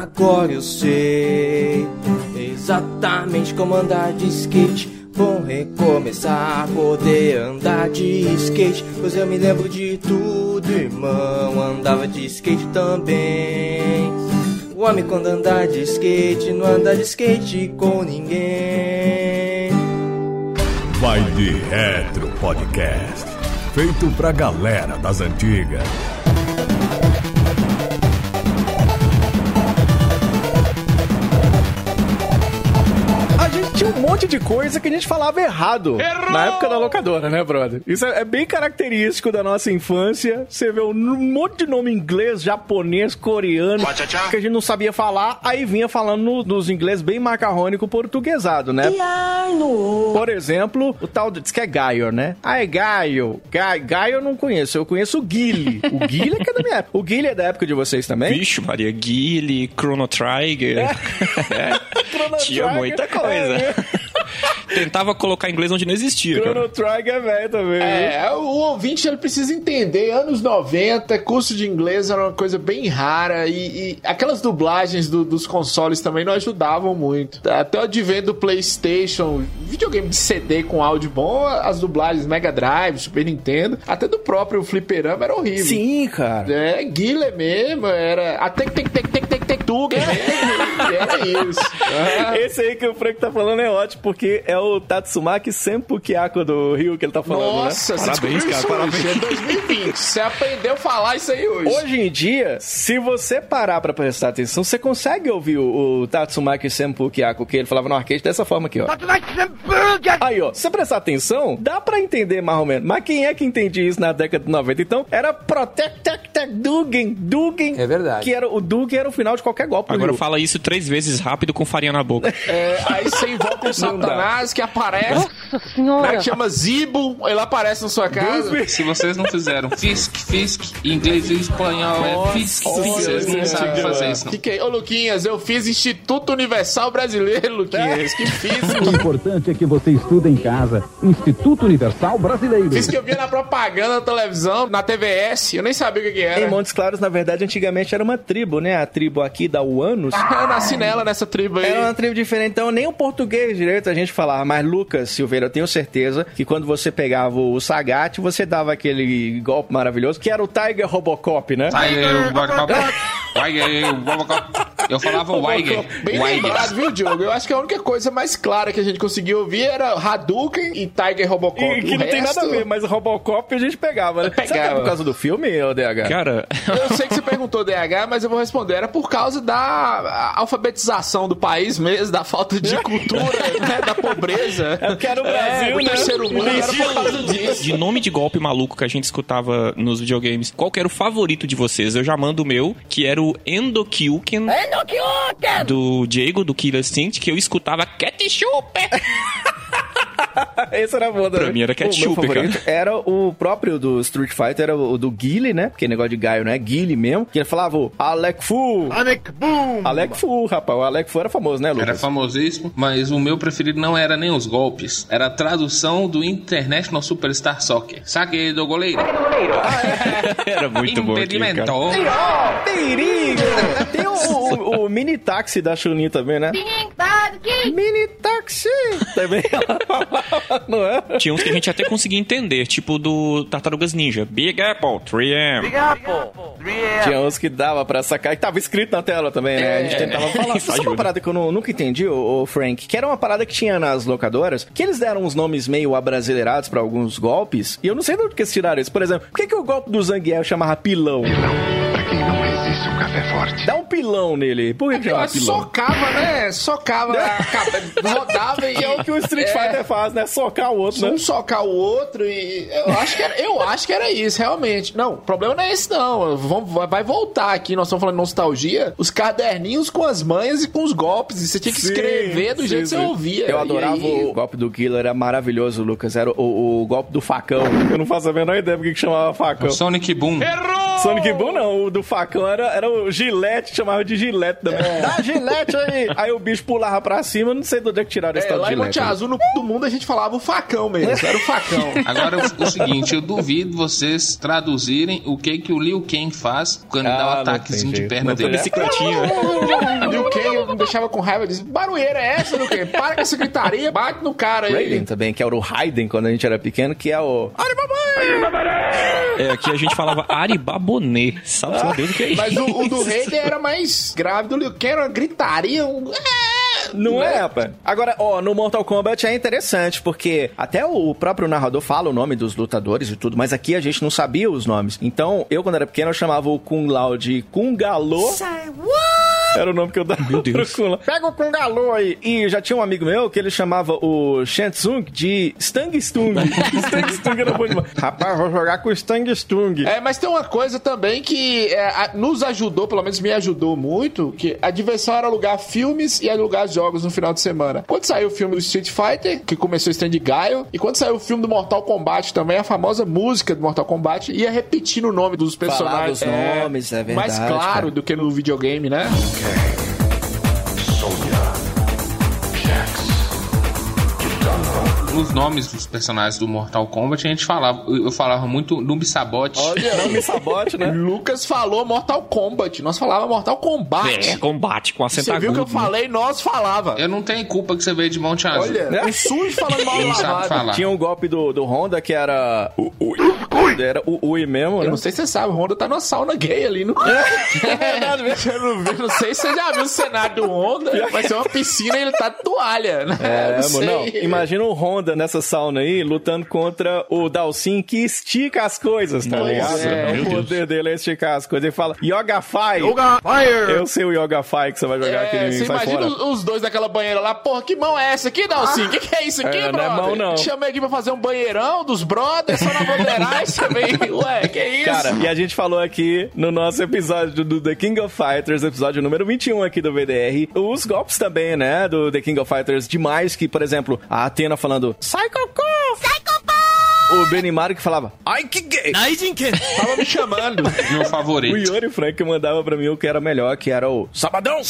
Agora eu sei exatamente como andar de skate. Vou recomeçar a poder andar de skate. Pois eu me lembro de tudo, irmão. Andava de skate também. O homem quando anda de skate não anda de skate com ninguém. Vai de Retro Podcast. Feito pra galera das antigas. Monte de coisa que a gente falava errado na época da locadora, né, brother? Isso é, é bem característico da nossa infância. Você vê um monte de nome inglês, japonês, coreano, que a gente não sabia falar, aí vinha falando no- nos inglês bem macarrônico portuguesado, né? Por exemplo, o tal de, diz que é Gaio, né? Ah, é Gaio. Gaio, Gaio eu não conheço, eu conheço o Guile. O Guile é que é da minha época. O Guile é da época de vocês também? Vixe, Maria, Guile, Chrono Trigger. É, Chrono Tinha Trigger. muita coisa. É, Tentava colocar inglês onde não existia. Chrono Trigger é velho também. É, o ouvinte ele precisa entender, anos 90, curso de inglês era uma coisa bem rara e, e aquelas dublagens do- dos consoles também não ajudavam muito. Até o advento do PlayStation, videogame de CD com áudio bom, as dublagens Mega Drive, Super Nintendo, até do próprio Fliperama era horrível. Sim, cara. É, Guile mesmo, era até que tem que tem que tem que tem tudo mesmo, e era isso. Ah. Esse aí que o Frank tá falando é ótimo, porque é o Tatsumaki Senpukiako do Rio que ele tá falando, Nossa, você Parabéns, cara, isso hoje, é 2020. Você aprendeu a falar isso aí hoje. né? Hoje em dia, se você parar pra prestar atenção, você consegue ouvir o, o Tatsumaki Senpukiako, que ele falava no arcade dessa forma aqui, ó. Aí, ó, se você prestar atenção, dá pra entender mais ou menos. Mas quem é que entendia isso na década de 90? Então, era Protect Tec Tec Dugan, Dugan. É verdade. Que era, o Dugan era o final de qualquer golpe do Agora Ryu. fala isso três vezes rápido com farinha na boca. É, aí você invoca um satanás que aparece. Né, que chama Zibo, ele aparece na sua casa. Se vocês não fizeram Fisk, Fisk, inglês e espanhol é Fisk, vocês não sabem fazer isso. Que que é? Ô, Luquinhas, eu fiz Instituto Universal Brasileiro, Luquinhas. Que fiz. O importante é que você estuda em casa. Instituto Universal Brasileiro. Fiz que eu via na propaganda na televisão, na TVS. Eu nem sabia o que, que era. Em Montes Claros, na verdade, antigamente era uma tribo, né? A tribo aqui da Uanos. Eu nasci nela, nessa tribo aí. Era uma tribo diferente, então nem o português direito a gente falava. Mas Lucas Silveira, eu tenho certeza que quando você pegava o Sagat, você dava aquele golpe maravilhoso, que era o Tiger Robocop, né? Tiger, Robocop, Weiger, Robocop. Eu falava Weiger. Bem Weiger. lembrado, viu, Diogo? Eu acho que a única coisa mais clara que a gente conseguiu ouvir era Hadouken e Tiger Robocop. E, que O não tem resto- nada a ver, mas Robocop a gente pegava, né? Será que é Pegava. por causa do filme, ô DH? Cara, Eu sei que você perguntou DH, mas eu vou responder. Era por causa da alfabetização do país mesmo, da falta de cultura, né, da pobreza. É porque era o Brasil, o né? terceiro mundo era por causa disso. de nome de golpe maluco que a gente escutava nos videogames, qual que era o favorito de vocês? Eu já mando o meu, que era o Endokyuken. Do Diego, do Killer Instinct, que eu escutava Ketchup. Esse era bom. Pra mim era O meu ketchup, favorito cara. Era o próprio do Street Fighter, era o do Guile, né? Porque negócio de Gaio, não é Guile mesmo. Que ele falava o Alec Fu. Alec Fu. Alec Fu, rapaz. O Alec Fu era famoso, né, Lucas? Era famosíssimo, mas o meu preferido não era nem os golpes, era a tradução do International Superstar Soccer. Saque do goleiro. Era muito bom. Impedimentou. Perigo! O, o- o mini táxi da Chunin também, né? Mini táxi! Também ela falava, não é? Tinha uns que a gente até conseguia entender, tipo do Tartarugas Ninja. Big Apple, 3M. Tinha uns que dava pra sacar. E tava escrito na tela também, né? A gente tentava falar. Isso Sabe uma parada que eu nu- nunca entendi, ô, ô, Frank? Que era uma parada que tinha nas locadoras, que eles deram uns nomes meio abrasileirados pra alguns golpes. E eu não sei de onde que eles tiraram isso. Por exemplo, por que, que o golpe do Zangiel chamava pilão? Pra não resiste um café forte. Dá um pilão nele. Por que, que chamava pilão? Socava, né? Socava, rodava e Que é o que o Street É. Fighter faz, né? Socar o outro, né? um socar o outro e eu acho que era, eu acho que era isso, realmente. Não, o problema não é esse não. Vamos, vai- voltar aqui, nós estamos falando de nostalgia, os caderninhos com as manhas e com os golpes, e você tinha que escrever do Sim, jeito que sim. você ouvia. Eu adorava aí- o golpe do Killer, era maravilhoso, Lucas. Era o, o golpe do facão. Eu não faço a menor ideia porque que chamava facão. Sonic Boom. Sonic Boom não, o do facão era, era o gilete chamava de gilete também. É. Dá gilete aí! Aí o bicho pulava pra cima, não sei de onde é que tiraram esse É, tal de lá em gilete. Monte Azul, no do mundo, a gente falava o facão mesmo. Era o facão. Agora, o, o seguinte, eu duvido vocês traduzirem o que que o Liu Kang faz quando Ah, dá o não ataquezinho de perna dele. Bicicletinha. Liu Kang, eu me deixava com raiva. Eu disse, barulheira é essa, Liu Kang? Para com essa gritaria, bate no cara aí. Raiden também, que era o Raiden quando a gente era pequeno, que é o. É, aqui a gente falava Aribabonê. Sabe lá Deus o que é isso? Mas o, o do Raiden era mais grave. Do Liu Kang era uma gritaria. Um... Não é, rapaz? Agora, ó, no Mortal Kombat é interessante, porque até o próprio narrador fala o nome dos lutadores e tudo, mas aqui a gente não sabia os nomes. Então, eu, quando era pequeno, eu chamava o Kung Lao de Kungalô. Era o nome que eu dava Meu Deus. pro Kung Lao. Pega o Kungalô aí. E já tinha um amigo meu que ele chamava o Shansung de Stang Stung. Stang Stung era bom demais. Rapaz, vou jogar com o Stang Stung. É, mas tem uma coisa também que é, a- nos ajudou, pelo menos me ajudou muito, que a diversão era alugar filmes e alugar jogos no final de semana. Quando saiu o filme do Street Fighter, que começou Stand Guile, e quando saiu o filme do Mortal Kombat também, a famosa música do Mortal Kombat ia repetindo o nome dos personagens. os nomes, é Mais verdade, claro cara. do que no videogame, né? Okay. Os nomes dos personagens do Mortal Kombat, a gente falava, eu falava muito Noob Sabot. Olha, Não me sabote, né? Lucas falou Mortal Kombat. Nós falava Mortal Kombat. É, combate com acento Você viu que eu né? falei, nós falava. Eu não tenho culpa que você veio de Monte Azul. Olha, um sujo falando mal Não sabe falar. Tinha um golpe do, do Honda que era. O, Ui. Era o Ui mesmo, Eu né? não sei se você sabe, o Honda tá numa sauna gay ali. No... É verdade mesmo. Eu não, vi, não sei se você já viu o cenário do Honda. Vai ser uma piscina e ele tá de toalha, né? É, não mano, não. Imagina o Honda nessa sauna aí lutando contra o Dalsin que estica as coisas, tá Nossa, ligado? meu o poder dele é esticar as coisas. Ele fala Yoga Fire. Yoga Fire! Eu sei o Yoga Fire que você vai jogar aqui em É, mim, você imagina fora. os, dois daquela banheira lá, porra, que mão é essa aqui, Dalcinho? O que, que é isso aqui, É, não é brother? mão, não. Te Chamei aqui pra fazer um banheirão dos brothers, só na bandeiragem, você vem, ué, que isso? Cara, e a gente falou aqui no nosso episódio do The King of Fighters, episódio número 21 aqui do VDR, os golpes também, né, do The King of Fighters demais, que, por exemplo, a Atena falando Sai Cocô! O Benimaru que falava Ai que gay! tava me chamando. Meu O favorito. Yuri Frank mandava pra mim o que era melhor, que era o Sabadão!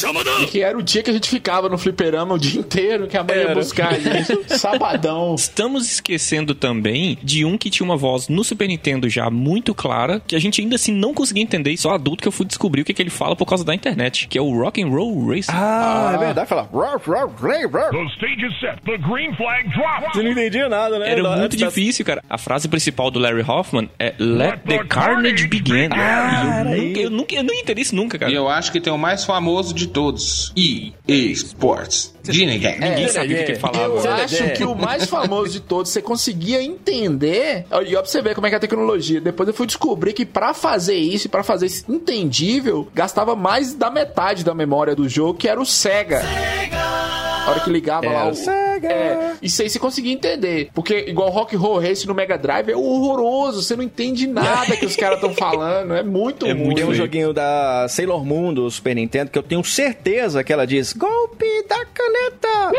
E que era o dia que a gente ficava no fliperama o dia inteiro, que a mãe ia buscar a gente. Sabadão. Estamos esquecendo também de um que tinha uma voz no Super Nintendo já muito clara, que a gente ainda assim não conseguia entender, e só adulto que eu fui descobrir o que, que ele fala por causa da internet, que é o Rock and Roll Racing. Ah, é verdade, fala "Roar, roar, roar, roar". The stage is set. The green flag drops. Você não entendia nada, né? Era Antes muito da- difícil, cara. A frase principal do Larry Hoffman é Let the carnage begin. Ah, E eu, nunca, eu, nunca, eu não entendi isso nunca, cara. E eu acho que tem o mais famoso de todos. EA Sports. De ninguém. Ninguém sabia o que, que ele falava. Eu acho Dedé. que o mais famoso de todos, você conseguia entender. E ó, pra você ver como é que é a tecnologia. Depois eu fui descobrir que pra fazer isso, pra fazer isso entendível, gastava mais da metade da memória do jogo, que era o Sega. A hora que ligava Era lá o. Sega. É, isso aí você conseguia entender. Porque igual Rock Roll Race no Mega Drive é horroroso. Você não entende nada que os caras estão falando. É muito É ruim. muito Tem um joguinho da Sailor Moon do Super Nintendo que eu tenho certeza que ela diz golpe da caneta.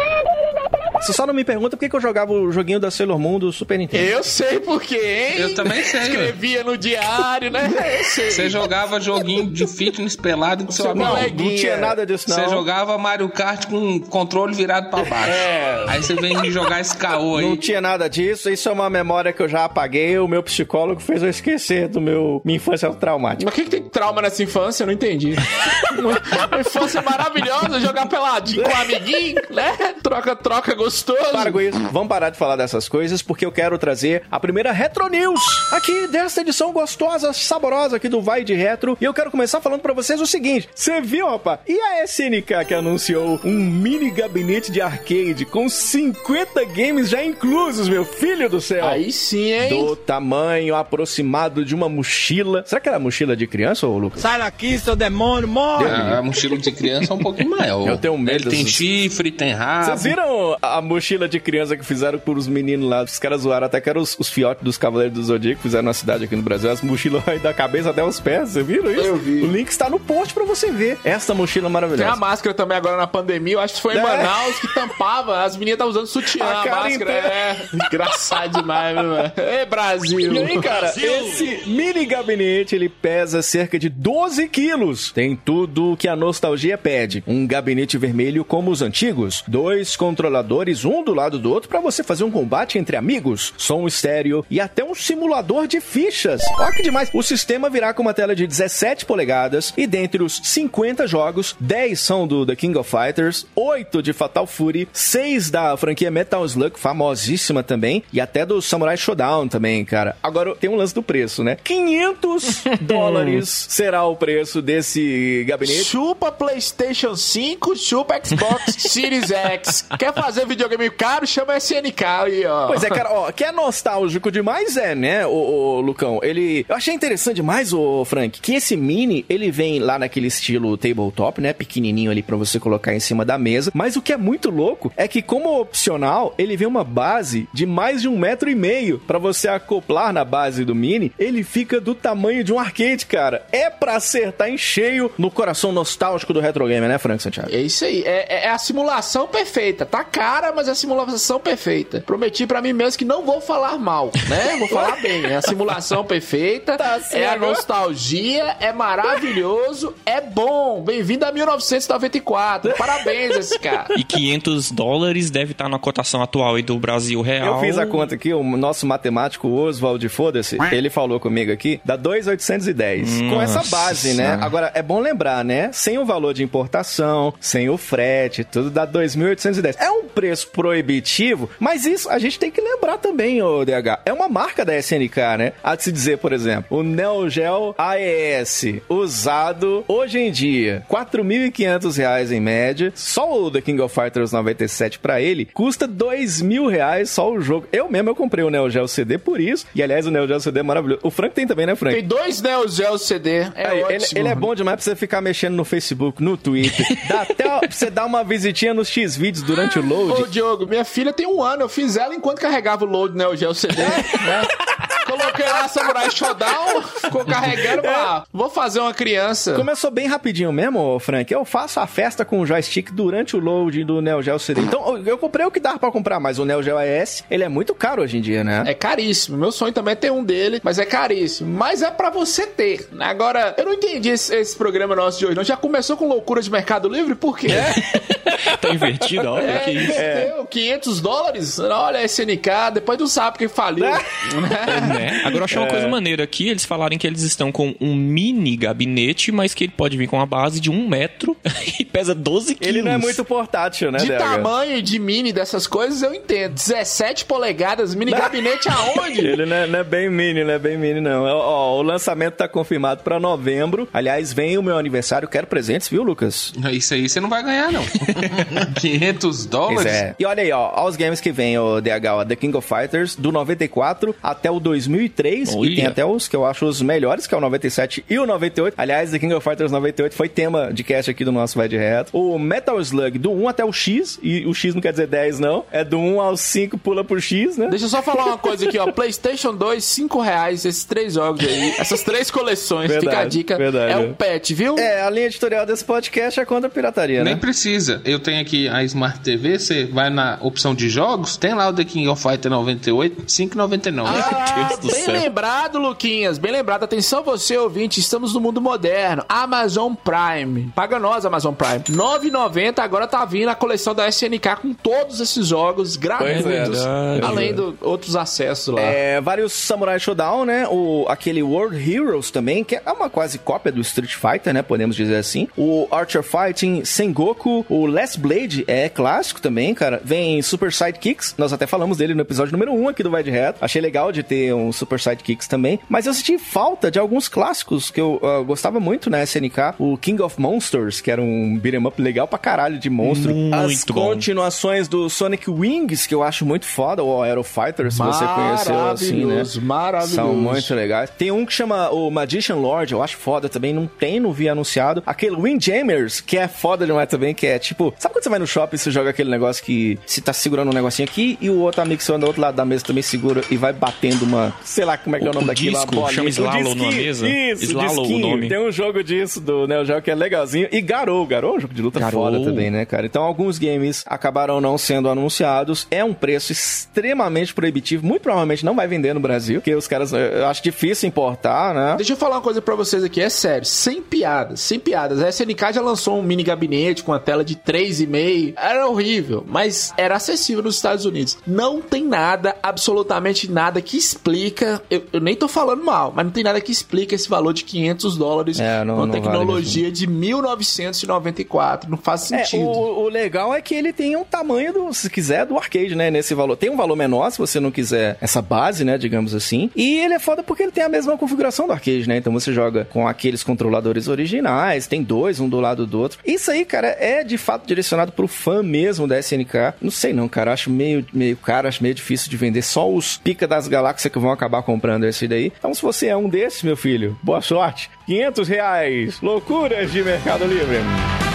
Você só não me pergunta por que eu jogava o joguinho da Sailor Moon do Super Nintendo. Eu sei por quê, hein? Eu também sei, Escrevia no diário, né? Eu sei. Você jogava joguinho de fitness pelado com seu amigo. Não, não tinha nada disso não. Você jogava Mario Kart com controle virado pra baixo. É. Aí você vem me jogar esse caô aí. Não tinha nada disso, isso é uma memória que eu já apaguei. O meu psicólogo fez eu esquecer do meu minha infância traumática. Mas o que, que tem trauma nessa infância? Eu não entendi. Uma infância maravilhosa, jogar peladinho com um amiguinho, né? Troca, troca gostoso. Para com isso, vamos parar de falar dessas coisas porque eu quero trazer a primeira Retro News aqui desta edição gostosa, saborosa aqui do Vai de Retro. E eu quero começar falando pra vocês o seguinte: você viu, rapaz? E a SNK que anunciou um mini gabinete de arcade com 50 games já inclusos, meu filho do céu? Aí sim, hein? Do tamanho aproximado de uma mochila. Será que era mochila de criança, ô Lucas? Sai daqui, seu demônio, morre! A mochila de criança é um pouquinho maior. Eu tenho medo Ele tem chifre, tem rabo. Vocês viram a mochila de criança que fizeram por os meninos lá. Os caras zoaram até que eram os, os fiotes dos Cavaleiros do Zodíaco que fizeram na cidade aqui no Brasil. As mochilas aí da cabeça até os pés, você viram isso? Eu vi. O link está no post pra você ver. Essa mochila Tem maravilhosa. a máscara também agora na pandemia. Eu acho que foi em É. Manaus que tampava. As meninas estavam usando sutiã. A A, cara máscara. inteira. É. Engraçado demais, meu mano. Ê, Brasil. E aí, cara, esse mini gabinete ele pesa cerca de 12 quilos. Tem tudo que a nostalgia pede. Um gabinete vermelho como os antigos, dois controladores um do lado do outro para você fazer um combate entre amigos, som estéreo e até um simulador de fichas. Olha que demais! O sistema virá com uma tela de 17 polegadas e dentre os 50 jogos, 10 são do The King of Fighters, 8 de Fatal Fury, 6 da franquia Metal Slug, famosíssima também, e até do Samurai Showdown também, cara. Agora tem um lance do preço, né? 500 dólares será o preço desse gabinete. Chupa PlayStation 5, chupa Xbox Series X. Quer fazer videogame caro? Chama SNK aí, ó. Pois é, cara, ó, que é nostálgico demais é, né, o, o Lucão? Ele. Eu achei interessante demais, o Frank, que esse mini, ele vem lá naquele estilo tabletop, né? Pequenininho ali pra você colocar em cima da mesa. Mas o que é muito louco é que, como opcional, ele vem uma base de mais de um metro e meio pra você acoplar na base do mini. Ele fica do tamanho de um arcade, cara. É pra acertar em cheio no coração nostálgico do retro gamer, né, Frank Santiago? É isso aí, é, é a simulação perfeita. Tá cara, mas é a simulação perfeita. Prometi pra mim mesmo que não vou falar mal, né? Vou falar bem. É a simulação perfeita, Tá é a certo. nostalgia, é maravilhoso, é bom. Bem-vindo a 1994. Parabéns, esse cara. E 500 dólares deve estar na cotação atual aí do Brasil real. Eu fiz a conta aqui, o nosso matemático Oswald Foda-se, ele falou comigo aqui, dá 2,810. Com essa base, né? Agora, é bom lembrar, né? Sem o valor de importação, sem o frete, tudo dá 2.810. É um preço proibitivo, mas isso a gente tem que lembrar também, ô DH. É uma marca da SNK, né? Há de se dizer, por exemplo, o Neo Geo AES, usado hoje em dia, 4.500 reais em média. Só o The King of Fighters 97 pra ele custa dois mil reais só o jogo. Eu mesmo eu comprei o Neo Geo CD por isso. E aliás, o Neo Geo CD é maravilhoso. O Frank tem também, né, Frank? Tem dois Neo Geo CD. É Aí, ele, ótimo. ele é bom demais pra você ficar mexendo no Facebook, no Twitter. Dá até pra você dar uma visitinha nos X-Vídeos durante o Ô. Diogo, minha filha tem um ano. Eu fiz ela enquanto carregava o load Neo Geo CD, né? Coloquei lá Samurai Showdown, ficou carregando, ah, vou fazer uma criança. Começou bem rapidinho mesmo, Frank. Eu faço a festa com o joystick durante o load do Neo Geo CD. Então, eu- comprei o que dava pra comprar, mas o Neo Geo AES, ele é muito caro hoje em dia, né? É caríssimo. Meu sonho também é ter um dele, mas é caríssimo. Mas é pra você ter. Agora, eu não entendi esse, esse programa nosso de hoje, não. Já começou com loucura de Mercado Livre? Por quê? Tá invertido, olha É, que isso. inverteu 500 dólares? Olha, SNK, depois não sabe porque faliu. Né? Agora eu achei uma coisa maneira aqui, eles falarem que eles estão com um mini gabinete, mas que ele pode vir com uma base de um metro e pesa 12 quilos. Ele não é muito portátil, né, De DH? tamanho e de mini dessas coisas eu entendo. 17 polegadas, mini gabinete aonde? Ele não é, não é bem mini, não é bem mini, não. Ó, ó, o lançamento tá confirmado pra novembro. Aliás, vem o meu aniversário. Quero presentes, viu, Lucas? Isso aí você não vai ganhar, não. 500 Pois dólares? é. E olha aí, ó, ó os games que vem, o DH, ó, The King of Fighters, do 94 até o 2003. Olha. E tem até os que eu acho os melhores, que é o 97 e o 98. Aliás, The King of Fighters 98 foi tema de cast aqui do nosso Vai de Reto. O Metal Slug, do 1 até o X, e o X não quer dizer 10, não. É do 1 ao 5, pula por X, né? Deixa eu só falar uma coisa aqui, ó. PlayStation 2, 5 reais, esses três jogos aí. Essas três coleções. Fica a Verdade, dica. verdade. É um pet, viu? É, a linha editorial desse podcast é contra a pirataria, Nem né? precisa. Eu tenho aqui a Smart TV, você vai na opção de jogos, tem lá o The King of Fighter 98, 5,99. Ah, Deus do bem céu. lembrado, Luquinhas. Bem lembrado. Atenção você, ouvinte. Estamos no mundo moderno. Amazon Prime. Paga nós, Amazon Prime. 9,90 agora tá vindo a coleção da SNK com todos esses jogos gratuitos. verdade. além de outros acessos lá. É, vários Samurai Showdown, né? O, aquele World Heroes também, que é uma quase cópia do Street Fighter, né? Podemos dizer assim. O Archer Fighting Sengoku, o Last Blade é clássico também, cara. Vem Super Sidekicks, nós até falamos dele no episódio número 1 aqui do Vai de Reto. Achei legal de ter um Super Sidekicks também, mas eu senti falta de alguns clássicos que eu ah, gostava muito na SNK. O King of Monsters, que era um beat'em up legal pra caralho de monstro. As Muito bom. continuações do Sonic Wings, que eu acho muito foda, ou Aero Fighter, se você conheceu assim, né? Maravilhoso. São muito legais. Tem um que chama o Magician Lord, eu acho foda também, não tem, não vi anunciado. Aquele Windjammers, que é foda demais também, que é tipo tipo, sabe quando você vai no shopping e você joga aquele negócio que você tá segurando um negocinho aqui e o outro amigo seu do outro lado da mesa também segura e vai batendo uma, sei lá como é que é o nome O daquilo, disco, bolinha. chama Slalom numa mesa? Isso, Slalom o nome. Tem um jogo disso do Neo Geo que é legalzinho. E Garou, Garou é um jogo de luta Garou. foda também, né, cara? Então alguns games acabaram não sendo anunciados. É um preço extremamente proibitivo. Muito provavelmente não vai vender no Brasil, porque os caras, eu acho difícil importar, né? Deixa eu falar uma coisa pra vocês aqui, é sério, sem piadas, sem piadas. A SNK já lançou um mini gabinete com a tela de 3,5. Era horrível, mas era acessível nos Estados Unidos. Não tem nada, absolutamente nada que explica. Eu, eu nem tô falando mal, mas não tem nada que explica esse valor de 500 dólares É, não- com não vale tecnologia de 1994. Não faz É, sentido. o, o legal é que ele tem um tamanho, do, se quiser, do arcade, né? Nesse valor. Tem um valor menor se você não quiser essa base, né? Digamos assim. E ele é foda porque ele tem a mesma configuração do arcade, né? Então você joga com aqueles controladores originais, tem dois, um do lado do outro. Isso aí, cara, é de fato direcionado pro fã mesmo da SNK. Não sei não, cara. Acho meio, meio caro, acho meio difícil de vender. Só os pica das galáxias que vão acabar comprando esse daí. Então, se você é um desses, meu filho, boa sorte. 500 reais. Loucuras de Mercado Livre.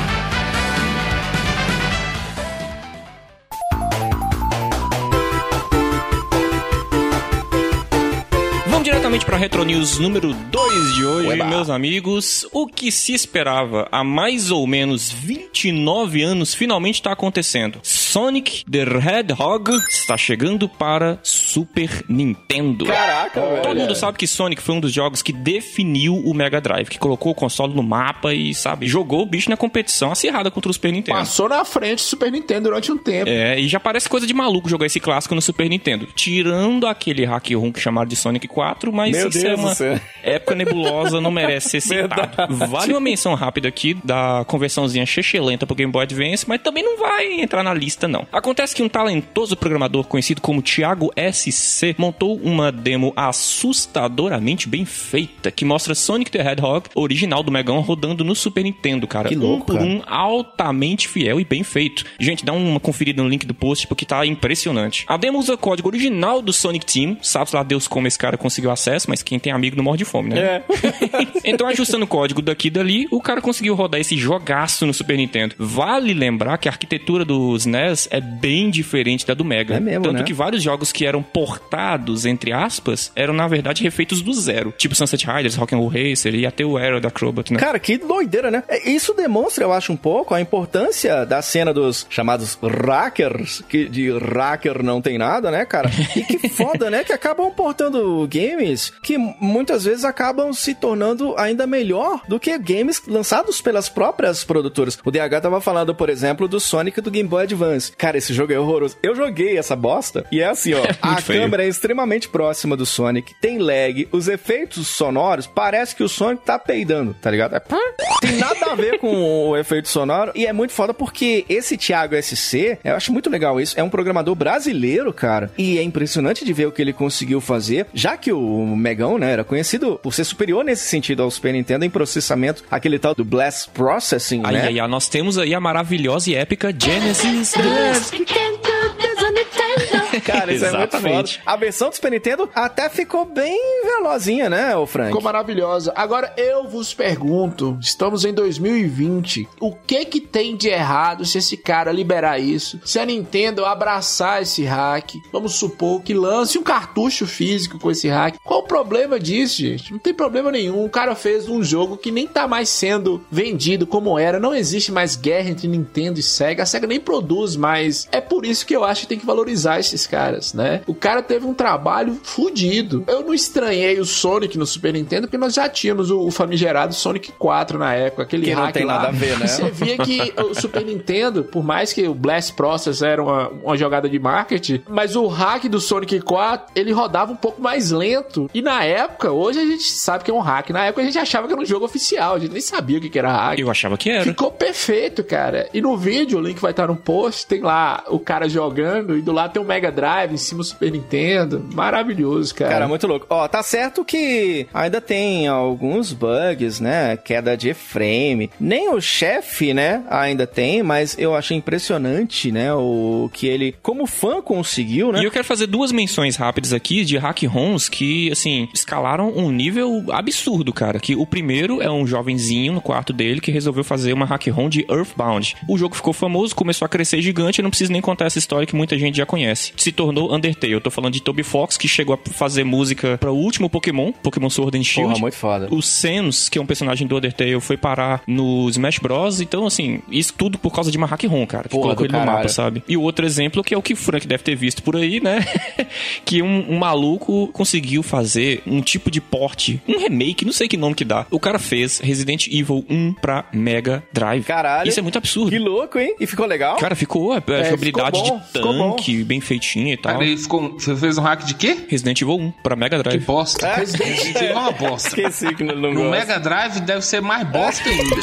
Diretamente para Retro News número 2 de hoje, Ueba. meus amigos. O que se esperava há mais ou menos 29 anos finalmente está acontecendo. Sonic the Hedgehog está chegando para Super Nintendo. Caraca, velho. Todo mundo sabe que Sonic foi um dos jogos que definiu o Mega Drive, que colocou o console no mapa e, sabe, jogou o bicho na competição acirrada contra o Super Nintendo. Passou na frente do Super Nintendo durante um tempo. É, e já parece coisa de maluco jogar esse clássico no Super Nintendo. Tirando aquele hack room que chamaram de Sonic 4, mas Meu isso Deus é uma céu. época nebulosa, não merece ser citado. Verdade. Vale uma menção rápida aqui da conversãozinha lenta pro Game Boy Advance, mas também não vai entrar na lista, não. Acontece que um talentoso programador conhecido como Thiago SC montou uma demo assustadoramente bem feita que mostra Sonic the Hedgehog, original do Megão, rodando no Super Nintendo, cara. Que louco, um por cara. um altamente fiel e bem feito. Gente, dá uma conferida no link do post porque tá impressionante. A demo usa o código original do Sonic Team, sabe lá Deus como esse cara conseguiu acesso, mas quem tem amigo não morre de fome, né? É. então, ajustando o código daqui e dali, o cara conseguiu rodar esse jogaço no Super Nintendo. Vale lembrar que a arquitetura dos NES é bem diferente da do Mega. É mesmo, Tanto né? que vários jogos que eram portados, entre aspas, eram na verdade refeitos do zero. Tipo Sunset Riders, Rock'n'Roll Racer e até o Aero da Acrobat, né? Cara, que doideira, né? É, Isso demonstra, eu acho, um pouco a importância da cena dos chamados hackers, que de hacker não tem nada, né, cara? E que foda, né? Que acabam portando games que muitas vezes acabam se tornando ainda melhor do que games lançados pelas próprias produtoras. O DH tava falando, por exemplo, do Sonic do Game Boy Advance. Cara, esse jogo é horroroso. Eu joguei essa bosta e é assim, ó. a feio. câmera é extremamente próxima do Sonic, tem lag, os efeitos sonoros, parece que o Sonic tá peidando, tá ligado? É. Tem nada a ver com o efeito sonoro e é muito foda porque esse Thiago SC, eu acho muito legal isso, é um programador brasileiro, cara, e é impressionante de ver o que ele conseguiu fazer, já que o Megão, né, era conhecido por ser superior nesse sentido ao Super Nintendo em processamento, aquele tal do Blast Processing, Aí, né? aí, aí, nós temos aí a maravilhosa e épica Genesis Blast. Cara, isso é muito foda. A versão do Super Nintendo até ficou bem velozinha, né, ô Frank? Ficou maravilhosa. Agora eu vos pergunto, estamos em 2020, o que que tem de errado se esse cara liberar isso? Se a Nintendo abraçar esse hack, vamos supor que lance um cartucho físico com esse hack. Qual o problema disso, gente? Não tem problema nenhum. O cara fez um jogo que nem tá mais sendo vendido como era. Não existe mais guerra entre Nintendo e Sega. A Sega nem produz mais. É por isso que eu acho que tem que valorizar esses caras, né? O cara teve um trabalho fudido. Eu não estranhei o Sonic no Super Nintendo, porque nós já tínhamos o, o famigerado Sonic 4 na época, aquele Que não hack tem lá. nada a ver, né? Você via que o Super Nintendo, por mais que o Blast Process era uma, uma jogada de marketing, mas o hack do Sonic 4, ele rodava um pouco mais lento. E na época, hoje a gente sabe que é um hack. Na época a gente achava que era um jogo oficial, a gente nem sabia o que que era hack. Eu achava que era. Ficou perfeito, cara. E no vídeo, o link vai estar no post, tem lá o cara jogando e do lado tem um Mega Drive Drive, em cima do Super Nintendo. Maravilhoso, cara. Cara, muito louco. Ó, tá certo que ainda tem alguns bugs, né? Queda de frame. Nem o chefe, né? Ainda tem, mas eu achei impressionante, né? O que ele, como fã, conseguiu, né? E eu quero fazer duas menções rápidas aqui de hack ROMs que, assim, escalaram um nível absurdo, cara. Que o primeiro é um jovenzinho no quarto dele que resolveu fazer uma hack ROM de Earthbound. O jogo ficou famoso, começou a crescer gigante, eu não preciso nem contar essa história que muita gente já conhece. Se tornou Undertale. Eu tô falando de Toby Fox, que chegou a fazer música para o último Pokémon, Pokémon Sword and Shield. Porra, muito foda. O Sans, que é um personagem do Undertale, foi parar no Smash Bros. Então, assim, isso tudo por causa de uma hack ROM, cara. Que Porra, colocou ele no mapa, caralho. sabe? E o outro exemplo que é o que o Frank deve ter visto por aí, né? que um, um maluco conseguiu fazer um tipo de porte, um remake, não sei que nome que dá. O cara fez Resident Evil 1 pra Mega Drive. Caralho. Isso é muito absurdo. Que louco, hein? E ficou legal? Cara, ficou a a jogabilidade de tanque, bem feitinha e tal. Ele ficou, você fez um hack de quê? Resident Evil 1 pra Mega Que Drive. bosta. Resident Evil é uma bosta. Esqueci que não, não No. Mega Drive deve ser mais bosta ainda.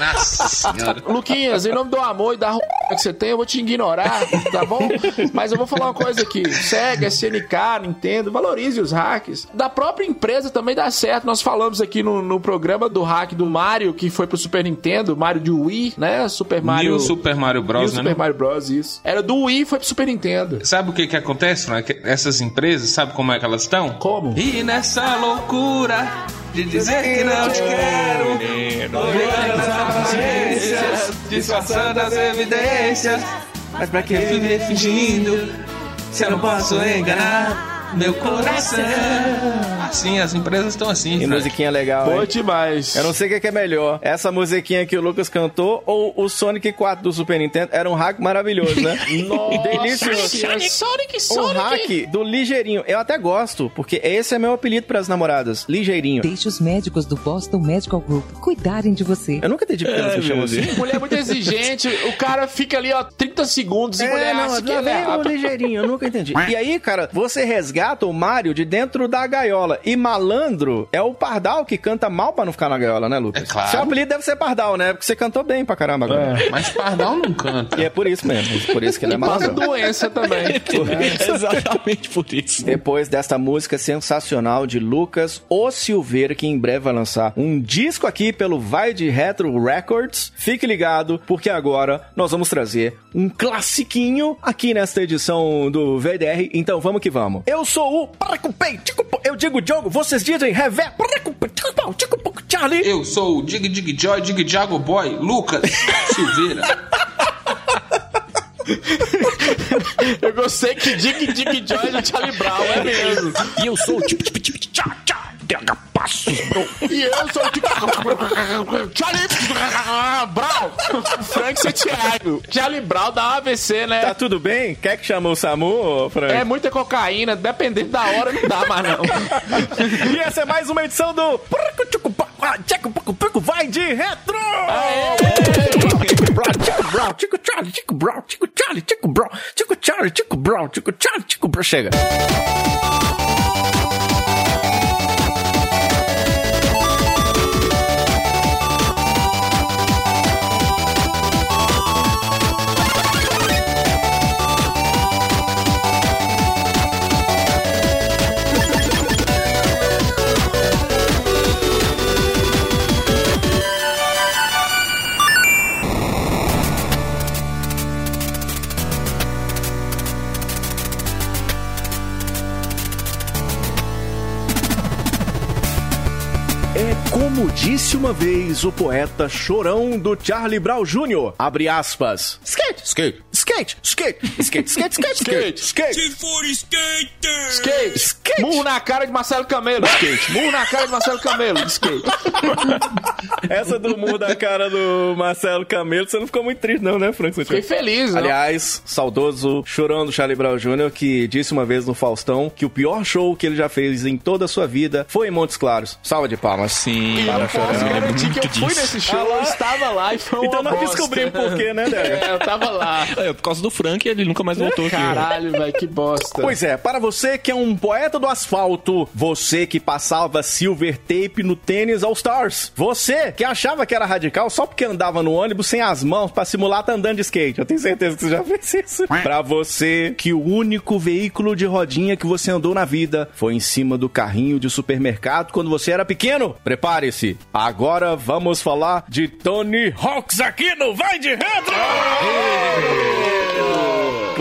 Nossa senhora. Luquinhas, em nome do amor e da r... que você tem, eu vou te ignorar, tá bom? Mas eu vou falar uma coisa aqui. Sega, SNK, Nintendo, valorize os hacks. Da própria empresa também dá certo. Nós falamos aqui no, no programa do hack do Mario, que foi pro Super Nintendo, Mario de Wii, né? Super Mario... New Super Mario New Bros, né? Super? Mario Bros, isso. Era do Wii e foi pro Super Nintendo. Sabe o que que acontece, Frank? Essas empresas, sabe como é que elas estão? Como? E nessa loucura de dizer que não te quero, negando as evidências, disfarçando as evidências. Mas pra que viver fingindo se eu não posso enganar meu coração? Assim, as empresas estão assim, Que Frank. musiquinha legal, Foi hein? demais. Eu não sei o que é que é melhor. Essa musiquinha que o Lucas cantou ou o Sonic 4 do Super Nintendo. Era um hack maravilhoso, né? Delicioso. Senhora, Sonic, Um Sonic. hack do Ligeirinho. Eu até gosto, porque esse é meu apelido pras namoradas. Ligeirinho. Deixe os médicos do Boston Medical Group cuidarem de você. Eu nunca entendi porque elas me chamam assim. Mulher muito exigente, o cara fica ali, ó, 30 segundos e É, mulher não, acha que lá ele é ligeirinho, eu nunca entendi. E aí, cara, você resgata o Mario de dentro da gaiola. E malandro é o Pardal que canta mal pra não ficar na gaiola, né, Lucas? É claro. Seu apelido deve ser Pardal, né? Porque você cantou bem pra caramba agora. Mas Pardal não canta. E é por isso mesmo. Por isso que ele é Passa malandro. doença também. Exatamente por isso. Depois desta música sensacional de Lucas O Silveira, que em breve vai lançar um disco aqui pelo Vai de Retro Records. Fique ligado, porque agora nós vamos trazer um classiquinho aqui nesta edição do VDR. Então vamos que vamos. Eu sou o Paracupei, eu digo Diogo, vocês dizem Revé, Charlie. Eu sou o Dig Dig Joy, Dig Jago Boy, Lucas Silveira. Eu gostei que Dig Dig Joy é Charlie Brown, é mesmo. E eu sou o tipo, tipo, tipo, tchá, tchá, Passos, bro. E eu sou o tipo... Charlie Brown. Frank Santiago. Charlie Brown um AVC, né? Tá tudo bem? Quer que chame o SAMU, Frank? É muita cocaína, dependendo da hora, não dá mais não. E essa é mais uma edição do Vai de Retro! Tico Brown, Tico Brown, Tico Charlie, Tico Brown, Tico Charlie, Tico Brown, Tico Charlie, Tico Brown, Tico Charlie, Tico Brown. Chega. Como disse uma vez o poeta chorão do Charlie Brown Jr. Abre aspas. Skate, skate, skate, skate, skate, skate, skate, skate, skate. Skate. Skate. Murro na cara de Marcelo Camelo, skate. Murro na cara de Marcelo Camelo, skate. Essa do murro da cara do Marcelo Camelo, você não ficou muito triste não, né, Frank? Fiquei feliz, né? Aliás, saudoso chorão do Charlie Brown Jr., que disse uma vez no Faustão que o pior show que ele já fez em toda a sua vida foi em Montes Claros. Salva de palmas. Sim, Eu posso garantir que eu fui disso. nesse show, Ah eu estava lá e foi uma Então nós bosta. descobrimos por quê, né, Débora? É, eu tava lá. Eu por causa do Frank ele nunca mais voltou aqui. Caralho, velho, que bosta. Pois é, para você que é um poeta do asfalto, você que passava silver tape no tênis All Stars, você que achava que era radical só porque andava no ônibus sem as mãos pra simular tá andando de skate. Eu tenho certeza que você já fez isso. Pra você que o único veículo de rodinha que você andou na vida foi em cima do carrinho de supermercado quando você era pequeno, prepare-se. Agora vamos falar de Tony Hawks aqui no Vai de Retro!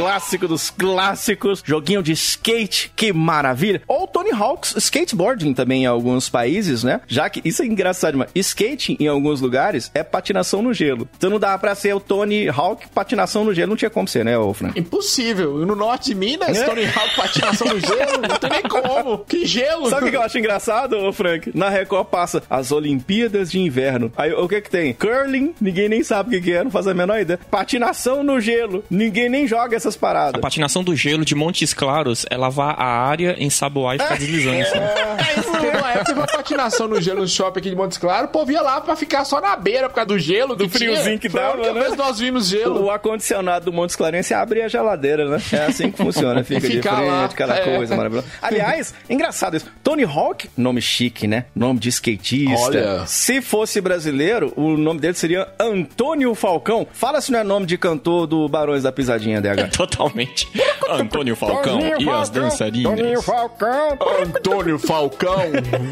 Clássico dos clássicos, joguinho de skate, que maravilha. Ou Tony Hawk's skateboarding também em alguns países, né? Já que isso é engraçado, mas skate em alguns lugares é patinação no gelo. Então não dá pra ser o Tony Hawk patinação no gelo, não tinha como ser, né, ô Frank? Impossível. No norte de Minas, É? Tony Hawk patinação no gelo, não tem nem como. Que gelo? Sabe o que eu acho engraçado, ô Frank? Na Record passa as Olimpíadas de Inverno. Aí o que que tem? Curling, ninguém nem sabe o que que é, não faz a menor ideia. Patinação no gelo, ninguém nem joga essas A paradas. patinação do gelo de Montes Claros é lavar a área, ensaboar e ficar deslizando. assim. É isso, uma época teve uma patinação no gelo no shopping aqui de Montes Claros, o povo ia lá pra ficar só na beira por causa do gelo, Do friozinho que Foi a dava, única né? nós vimos gelo. O ar-condicionado do Montes Clarence abre a geladeira, né? É assim que funciona. Fica, de frente, lá, aquela é. coisa maravilhosa. Aliás, engraçado isso. Tony Hawk, nome chique, né? Nome de skatista. Olha. Se fosse brasileiro, o nome dele seria Antônio Falcão. Fala se não é nome de cantor do Barões da Pisadinha, DH. Totalmente. Antônio Falcão e as dançarinas. Falcão. Antônio Falcão,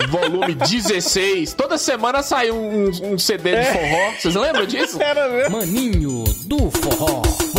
volume 16. Toda semana sai um, um- CD de forró. Vocês lembram disso? Maninho do Forró, volume 10.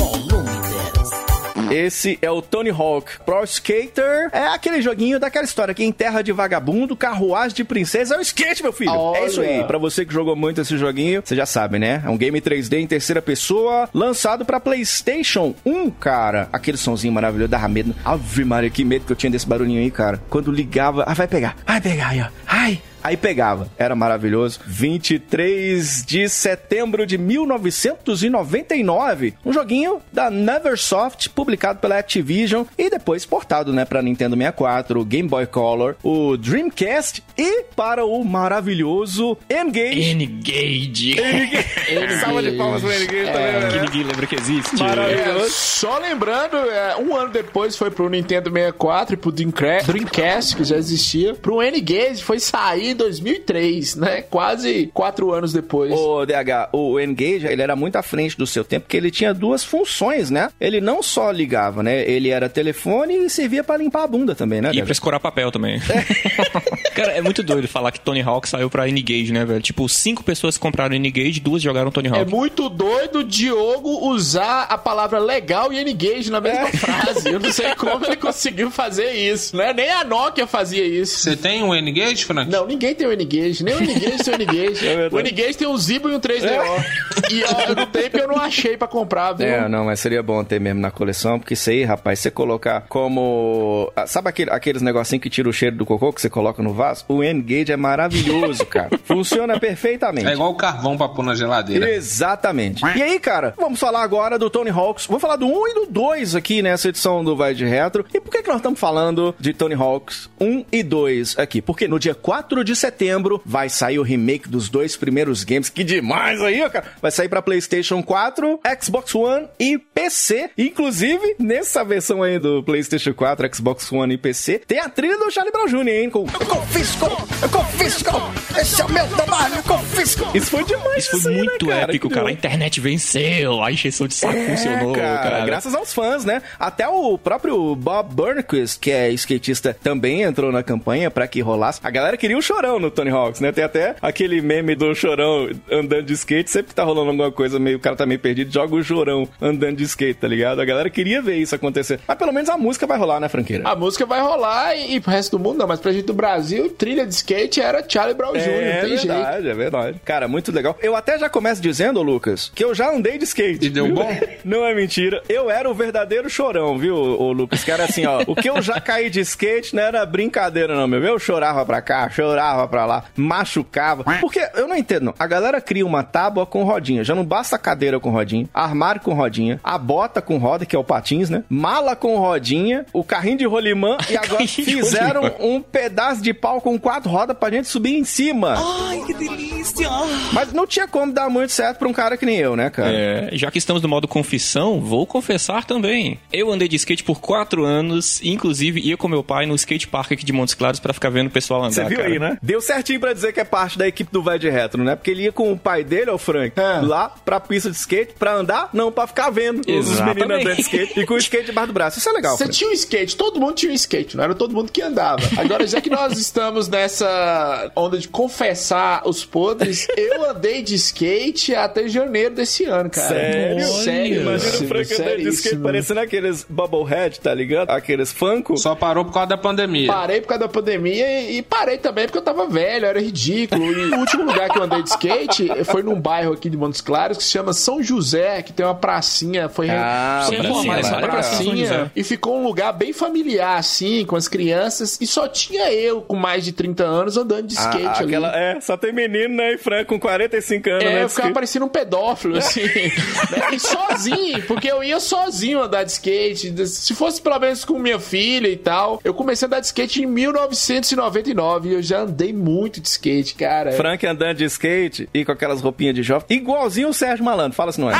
Esse é o Tony Hawk Pro Skater. É aquele joguinho daquela história que em terra de vagabundo, carruagem de princesa é o skate, meu filho. Olha. É isso aí. Pra você que jogou muito esse joguinho, você já sabe, né? É um game 3D em terceira pessoa, lançado pra PlayStation 1, cara. Aquele sonzinho maravilhoso, dava medo. Ave Maria, que medo que eu tinha desse barulhinho aí, cara. Quando ligava, ah, vai pegar, vai pegar aí, ó. Ai, Aí pegava. Era maravilhoso. 23 de setembro de 1999. Um joguinho da Neversoft, publicado pela Activision e depois portado, né, pra Nintendo 64, Game Boy Color, o Dreamcast e para o maravilhoso N-Gage. N-Gage. Salva de palmas pro N-Gage também, Que né? ninguém lembra que existe. Maravilhoso. É, só lembrando, é, um ano depois foi pro Nintendo 64 e pro Dreamcra- Dreamcast, que já existia. Pro N-Gage foi sair em 2003, né? Quase quatro anos depois. O DH, o N-Gage, ele era muito à frente do seu tempo, porque ele tinha duas funções, né? Ele não só ligava, né? Ele era telefone e servia pra limpar a bunda também, né? E DH? pra escorar papel também. Cara, é muito doido falar que Tony Hawk saiu pra N-Gage, né, velho? Tipo, cinco pessoas compraram N-Gage, duas jogaram Tony É Hawk. muito doido o Diogo usar a palavra legal e N-Gage na mesma frase. Eu não sei como ele conseguiu fazer isso, né? Nem a Nokia fazia isso. Você tem um N-Gage, Frank? Não, ninguém tem o N-Gage, nem o N-Gage tem o N-Gage. verdade. o N-Gage tem um Zibo e um 3DO. E ó, tenho porque eu não achei pra comprar, viu? É, não, mas seria bom ter mesmo na coleção, porque isso aí, rapaz, você colocar como. ah, Sabe aquele- aqueles negocinhos que tira o cheiro do cocô que você coloca no vaso? O N-Gage é maravilhoso, cara. Funciona perfeitamente. É igual o carvão pra pôr na geladeira. Exatamente. E aí, cara, vamos falar agora do Tony Hawks. Vamos falar do 1 e do 2 aqui nessa edição do Vai de Retro. E por que, que nós estamos falando de Tony Hawks 1 e 2 aqui? Porque no dia 4 de setembro vai sair o remake dos dois primeiros games. Que demais aí, ó, cara. Vai sair pra PlayStation 4, Xbox One e PC. Inclusive, nessa versão aí do PlayStation 4, Xbox One e PC, tem a trilha do Charlie Brown Jr., hein? Com... Eu confisco! Eu confisco! Esse é o meu trabalho, eu confisco! Isso foi demais, Isso foi aí, né, muito cara? épico, cara. A internet venceu, a encheção de saco funcionou, cara. Graças aos fãs, né? Até o próprio Bob Burnquist, que é skatista, também entrou na campanha pra que rolasse. A galera queria o chorão no Tony Hawks, né? Tem até aquele meme do chorão andando de skate. Sempre que tá rolando alguma coisa, meio, o cara tá meio perdido, joga o chorão andando de skate, tá ligado? A galera queria ver isso acontecer. Mas pelo menos a música vai rolar, né, franqueira? A música vai rolar e, e pro resto do mundo não, mas pra gente do Brasil, trilha de skate era Charlie Brown Jr., É não tem jeito. verdade, é verdade. Cara, muito legal. Eu até já começo dizendo, Lucas, que eu já andei de skate. E deu viu? bom? Não é mentira. Eu era o verdadeiro chorão, viu, ô, Lucas? Que era assim, ó. O que eu já caí de skate não era brincadeira, não, meu. Eu chorava pra cá, chorava pra lá, machucava. Porque eu não entendo, não. A galera cria uma tábua com rodinha. Já não basta a cadeira com rodinha, armário com rodinha, a bota com roda, que é o patins, né? Mala com rodinha, o carrinho de rolimã e agora fizeram rolimã. um pedaço de pau com quatro rodas pra gente subir em cima. Ai, que delícia! Mas não tinha como dar muito certo pra um cara que nem eu, né, cara? É, já que estamos no modo confissão, vou confessar também. Eu andei de skate por quatro anos, inclusive ia com meu pai no skate park aqui de Montes Claros pra ficar vendo o pessoal andar. Você viu cara. aí, né? Deu certinho pra dizer que é parte da equipe do Vai de Retro, né? Porque ele ia com o pai dele, o Frank, É. lá pra pista de skate, pra andar, não, pra ficar vendo os Exatamente. meninos andando de skate e com o skate debaixo do braço. Isso é legal, Você Frank. tinha um skate, todo mundo tinha um skate, não era todo mundo que andava. Agora, já que nós estamos nessa onda de confessar os podres, eu andei de skate até janeiro desse ano, cara. Sério? Sério? Imagina o Frank andando de skate parecendo aqueles Bubblehead, tá ligado? Aqueles Funko. Só parou por causa da pandemia. Parei por causa da pandemia e, e parei também porque eu tava velho, era ridículo. E o último lugar que eu andei de skate foi num bairro aqui de Montes Claros que se chama São José, que tem uma pracinha, foi Ah, reformada essa pracinha José. e ficou um lugar bem familiar assim, com as crianças e só tinha eu com mais de 30 anos andando de skate Ah, ali. aquela, é, só tem menino, né? E Frank com 45 anos, É, né? eu ficava skate. parecendo um pedófilo, assim. né? E sozinho, porque eu ia sozinho andar de skate. Se fosse pelo menos com minha filha e tal. Eu comecei a andar de skate em 1999 e eu já andei muito de skate, cara. Frank andando de skate e com aquelas roupinhas de jovem, igualzinho o Sérgio Malandro, fala se não é.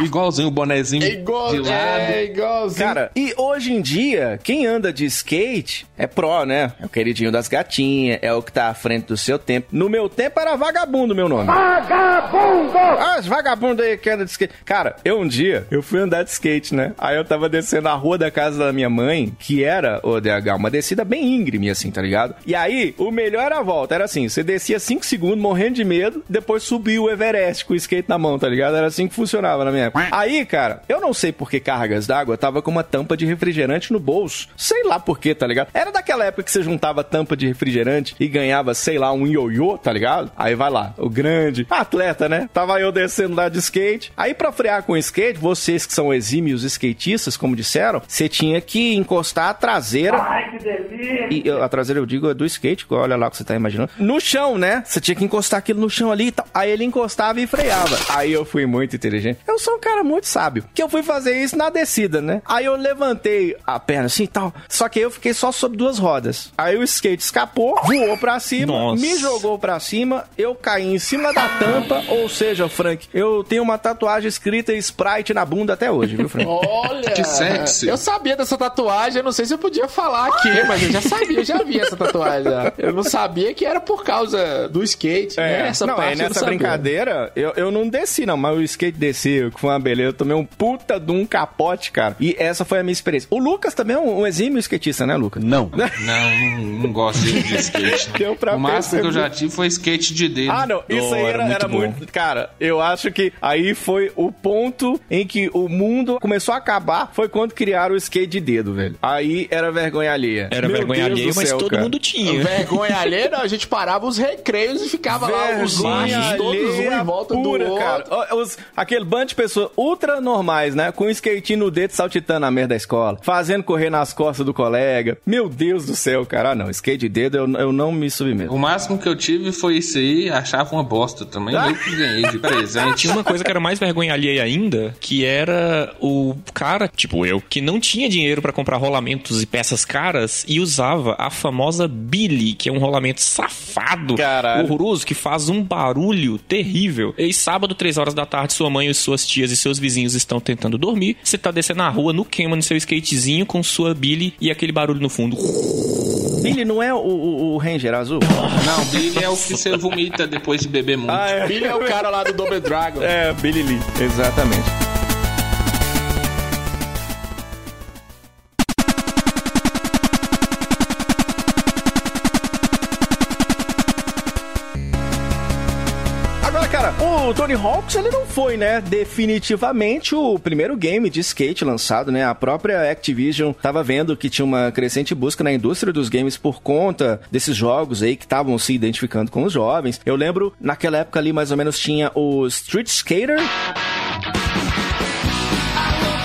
Igualzinho o bonezinho É igual, de lado. é igualzinho. Cara, e hoje em dia, quem anda de skate é pró, né? É o queridinho das gatinhas, é o que tá à frente do seu tempo. No meu tempo era vagabundo meu nome. Vagabundo! Ah, os vagabundos aí que andam de skate. Cara, eu um dia, eu fui andar de skate, né? Aí eu tava descendo a rua da casa da minha mãe, que era, o DH, uma descida bem íngreme, assim, tá ligado? E aí, o melhor era a volta. Era assim, você descia 5 segundos, morrendo de medo, depois subia o Everest com o skate na mão, tá ligado? Era assim que funcionava na minha época. Aí, cara, eu não sei por que cargas d'água tava com uma tampa de refrigerante no bolso. Sei lá por quê, tá ligado? Era daquela época que você juntava tampa de refrigerante e ganhava, sei lá, um ioiô, tá ligado? Aí vai lá, o grande atleta, né? Tava eu descendo lá de skate. Aí pra frear com o skate, vocês que são exímios skatistas, como disseram, você tinha que encostar a traseira. Ai, que delícia! E a traseira eu digo é do skate, olha lá o que você tá imaginando. No chão, né? Você tinha que encostar aquilo no chão ali e tal. Aí ele encostava e freava. Aí eu fui muito inteligente. Eu sou um cara muito sábio. Que eu fui fazer isso na descida, né? Aí eu levantei a perna assim e tal. Só que eu fiquei só sobre duas rodas. Aí o skate escapou, voou pra cima, Nossa. me jogou pra cima, eu caí em cima da tampa. Ou seja, Frank, eu tenho uma tatuagem escrita Sprite na bunda até hoje, viu, Frank? Olha! Que sexy. Eu sabia dessa tatuagem, eu não sei se eu podia falar aqui, mas eu já sabia, eu já vi essa tatuagem. Eu não sabia que era por causa do skate, né? Essa não, parte é, eu não nessa sabia. brincadeira, eu, eu não desci, não, mas o skate desceu, que foi uma beleza. Eu tomei um puta de um capote, cara. E essa foi a minha experiência. O Lucas também é um, um exímio skatista, né, Lucas? Não. Não, não, não gosto de, skate. não. Deu pra o máximo que eu já tive foi skate de dedo. Ah, não, isso Oh, aí era, era era muito muito, bom. Cara, eu acho que aí foi o ponto em que o mundo começou a acabar. Foi quando criaram o skate de dedo, velho. Aí era vergonha alheia. Era Meu vergonha Deus alheia, mas céu, todo cara. mundo tinha. Vergonha alheia, não, a gente parava os recreios e ficava lá os Vergonha machos todos um em volta pura, do outro. cara. Os- aquele bando de pessoas ultra normais, né? Com um skatinho no dedo saltitando a merda da escola, fazendo correr nas costas do colega. Meu Deus do céu, cara. Ah, não. Skate de dedo eu, eu não me submeto. O máximo que eu tive foi isso aí, achava uma bosta também. Eu que ganhei de presente. Tinha uma coisa que era mais vergonha alheia ainda, que era o cara, tipo eu, que não tinha dinheiro pra comprar rolamentos e peças caras e usava a famosa Billy, que é um rolamento safado, Caralho. horroroso, que faz um barulho terrível. E sábado, três horas da tarde, sua mãe, e suas tias e seus vizinhos estão tentando dormir. Você tá descendo na rua, no queima, no seu skatezinho, com sua Billy e aquele barulho no fundo. Billy não é o, o, o Ranger azul? Não, Billy é o que você vomita depois de beber muito. Ah, é. Billy é o cara lá do Double Dragon. É, Billy Lee. Exatamente. Tony Hawks, ele não foi, né, definitivamente o primeiro game de skate lançado, né? A própria Activision tava vendo que tinha uma crescente busca na indústria dos games por conta desses jogos aí que estavam se identificando com os jovens. Eu lembro, naquela época ali, mais ou menos, tinha o Street Skater,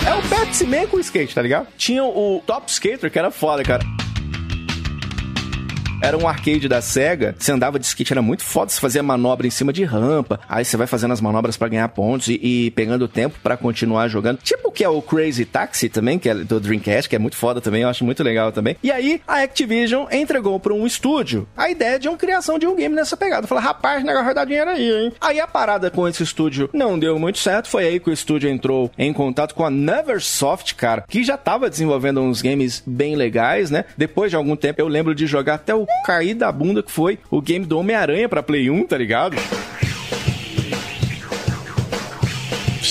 é o Pepsi Man com skate, tá ligado? Tinha o Top Skater, que era foda, cara. Era um arcade da SEGA, você andava de skate, era muito foda, você fazia manobra em cima de rampa, aí você vai fazendo as manobras pra ganhar pontos e, e pegando tempo pra continuar jogando. Tipo o que é o Crazy Taxi também, que é do Dreamcast, que é muito foda também, eu acho muito legal também. E aí, a Activision entregou pra um estúdio a ideia de uma criação de um game nessa pegada. Falou, rapaz, negócio vai dar dinheiro aí, hein? Aí a parada com esse estúdio não deu muito certo, foi aí que o estúdio entrou em contato com a Neversoft, cara, que já tava desenvolvendo uns games bem legais, né? Depois de algum tempo, eu lembro de jogar até o cair da bunda que foi o game do Homem-Aranha pra Play 1, tá ligado?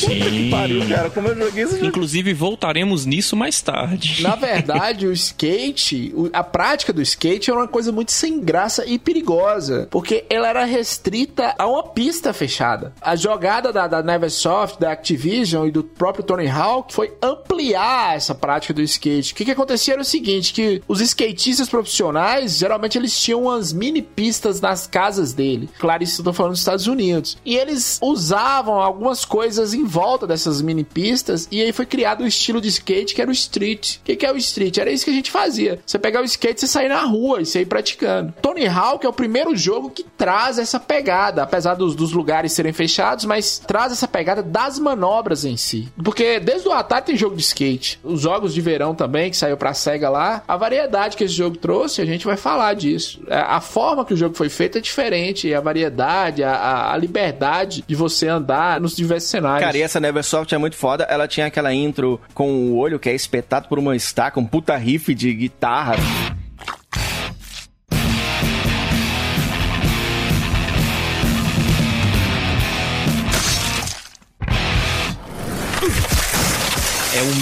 Puta que pariu, cara, como eu joguei jogo. Inclusive, voltaremos nisso mais tarde. Na verdade, o skate, a prática do skate era uma coisa muito sem graça e perigosa, porque ela era restrita a uma pista fechada. A jogada da, da Neversoft, da Activision e do próprio Tony Hawk foi ampliar essa prática do skate. O que, que acontecia era o seguinte, que os skatistas profissionais, geralmente eles tinham umas mini pistas nas casas dele. Claro, isso eu tô falando dos Estados Unidos. E eles usavam algumas coisas em volta dessas mini pistas e aí foi criado o estilo de skate que era o street. O que, que é o street? Era isso que a gente fazia. Você pegar o skate, você sair na rua e você ir praticando. Tony Hawk é o primeiro jogo que traz essa pegada, apesar dos, dos lugares serem fechados, mas traz essa pegada das manobras em si. Porque desde o Atari tem jogo de skate. Os jogos de verão também, que saiu pra SEGA lá. A variedade que esse jogo trouxe, a gente vai falar disso. A a forma que o jogo foi feito é diferente. A variedade, a- a, a liberdade de você andar nos diversos cenários. Cara, essa Neversoft é muito foda. Ela tinha aquela intro com o olho que é espetado por uma estaca, um puta riff de guitarra.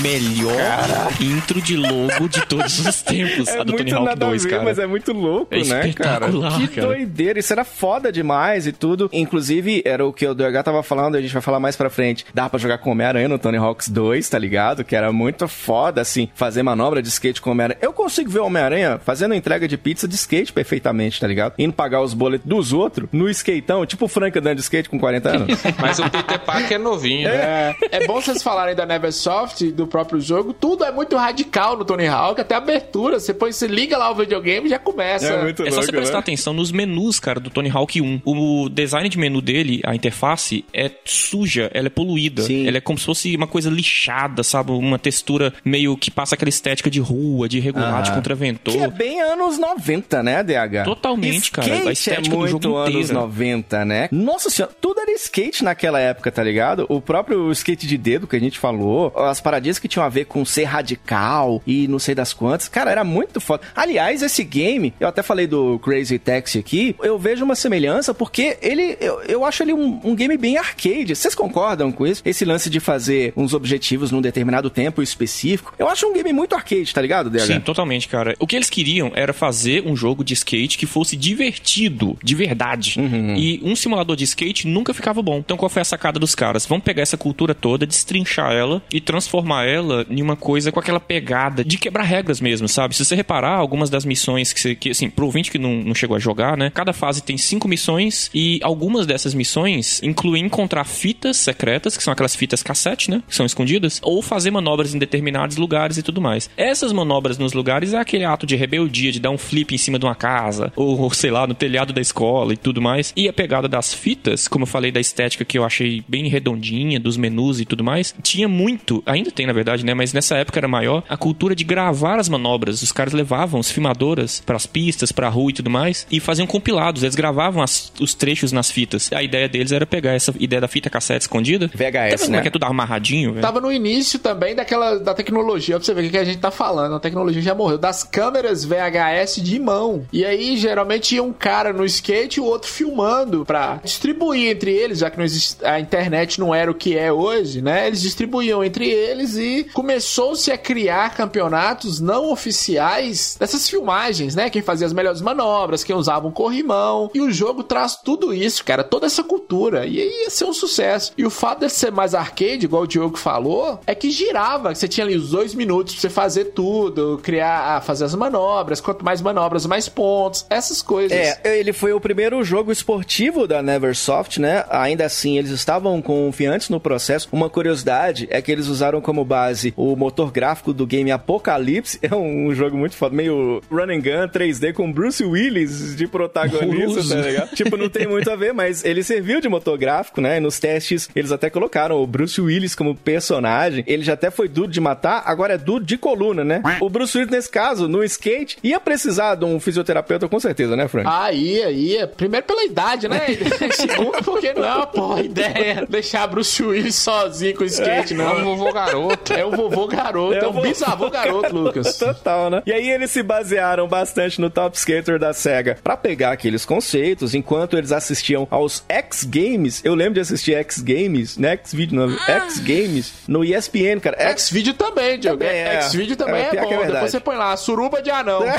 Melhor intro de logo de todos os tempos. É a do Tony Hawk nada 2, a ver, cara. mas é muito louco, É né, cara? espetacular, Que cara. doideira. Isso era foda demais e tudo. Inclusive, era o que o DH tava falando, a gente vai falar mais pra frente. Dá pra jogar com Homem-Aranha no Tony Hawks 2, tá ligado? Que era muito foda, assim, fazer manobra de skate com Homem-Aranha. Eu consigo ver o Homem-Aranha fazendo entrega de pizza de skate perfeitamente, tá ligado? Indo pagar os boletos dos outros no skateão, tipo o Frank andando de skate com 40 anos. Mas o Peter Parker é novinho, né? É, é bom vocês falarem da Neversoft, do próprio jogo. Tudo é muito radical no Tony Hawk, até a abertura. Você, põe, você liga lá o videogame e já começa. É só você prestar atenção nos menus, cara, do Tony Hawk 1. O design de menu dele, a interface, é suja, ela é poluída. Sim. Ela é como se fosse uma coisa lixada, sabe? Uma textura meio que passa aquela estética de rua, de regular, de Aham. contraventor. Que é bem anos 90, né, DH? Totalmente, cara. Skate A estética é do muito jogo anos inteira. 90, né? Nossa senhora, tudo era skate naquela época, tá ligado? O próprio skate de dedo que a gente falou, as paradinhas que tinham a ver com ser radical e não sei das quantas. Cara, era muito foda. Aliás, esse game, eu até falei do Crazy Taxi aqui, eu vejo uma semelhança porque ele, eu, eu acho ele um, um game bem arcade. Vocês concordam com isso? Esse lance de fazer uns objetivos num determinado tempo específico. Eu acho um game muito arcade, tá ligado, DH? Sim, totalmente, cara. O que eles queriam era fazer um jogo de skate que fosse divertido, de verdade. Uhum. E um simulador de skate nunca ficava bom. Então qual foi a sacada dos caras? Vamos pegar essa cultura toda, destrinchar ela e transformar ela em uma coisa com aquela pegada de quebrar regras mesmo, sabe? Se você reparar, algumas das missões que, você, que assim, pro ouvinte que não, não chegou a jogar, né? Cada fase tem cinco missões e algumas dessas missões incluem encontrar fitas secretas, que são aquelas fitas cassete, né? Que são escondidas, ou fazer manobras em determinados lugares e tudo mais. Essas manobras nos lugares é aquele ato de rebeldia, de dar um flip em cima de uma casa, ou, ou, sei lá, no telhado da escola e tudo mais. E a pegada das fitas, como eu falei da estética que eu achei bem redondinha, dos menus e tudo mais, tinha muito, ainda tem na verdade, né? Mas nessa época era maior, a cultura de gravar as manobras. Os caras levavam as filmadoras pras pistas, pra rua e tudo mais, e faziam compilados. Eles gravavam as- os trechos nas fitas. A ideia deles era pegar essa ideia da fita cassete escondida. VHS, né? que é tudo amarradinho, velho? Tava no início também daquela da tecnologia, pra você ver o que que a gente tá falando. A tecnologia já morreu. Das câmeras VHS de mão. E aí, geralmente, ia um cara no skate e o outro filmando pra distribuir entre eles, já que não existe, a internet não era o que é hoje, né? Eles distribuíam entre eles e começou-se a criar campeonatos não oficiais dessas filmagens, né? Quem fazia as melhores manobras, quem usava um corrimão. E o jogo traz tudo isso, cara, toda essa cultura. E aí ia ser um sucesso. E o fato de ser mais arcade, igual o Diogo falou, é que girava. Você tinha ali os dois minutos pra você fazer tudo, criar, ah, fazer as manobras. Quanto mais manobras, mais pontos. Essas coisas. É, ele foi o primeiro jogo esportivo da Neversoft, né? Ainda assim, eles estavam confiantes no processo. Uma curiosidade é que eles usaram como base o motor gráfico do game Apocalipse. É um jogo muito foda, meio run and gun 3D com Bruce Willis de protagonista, tá ligado? tipo, não tem muito a ver, mas ele serviu de motor gráfico, né? Nos testes, eles até colocaram o Bruce Willis como personagem. Ele já até foi duro de matar, agora é duro de coluna, né? O Bruce Willis, nesse caso, no skate, ia precisar de um fisioterapeuta com certeza, né, Frank? Ah, ia, ia. Primeiro pela idade, né? Segundo, porque não é uma porra ideia deixar Bruce Willis sozinho com o skate, não. É o vovô garoto. É o vovô garoto, é, É o vovô bisavô garoto, Lucas. Total, né? E aí eles se basearam bastante no Top Skater da SEGA pra pegar aqueles conceitos, enquanto eles assistiam aos X Games. Eu lembro de assistir X Games, né? X Video, não, X Games no ESPN, cara. X X-Video também, Diogo. É. X-Video também É, é, é bom. verdade. Depois você põe lá, suruba de anão.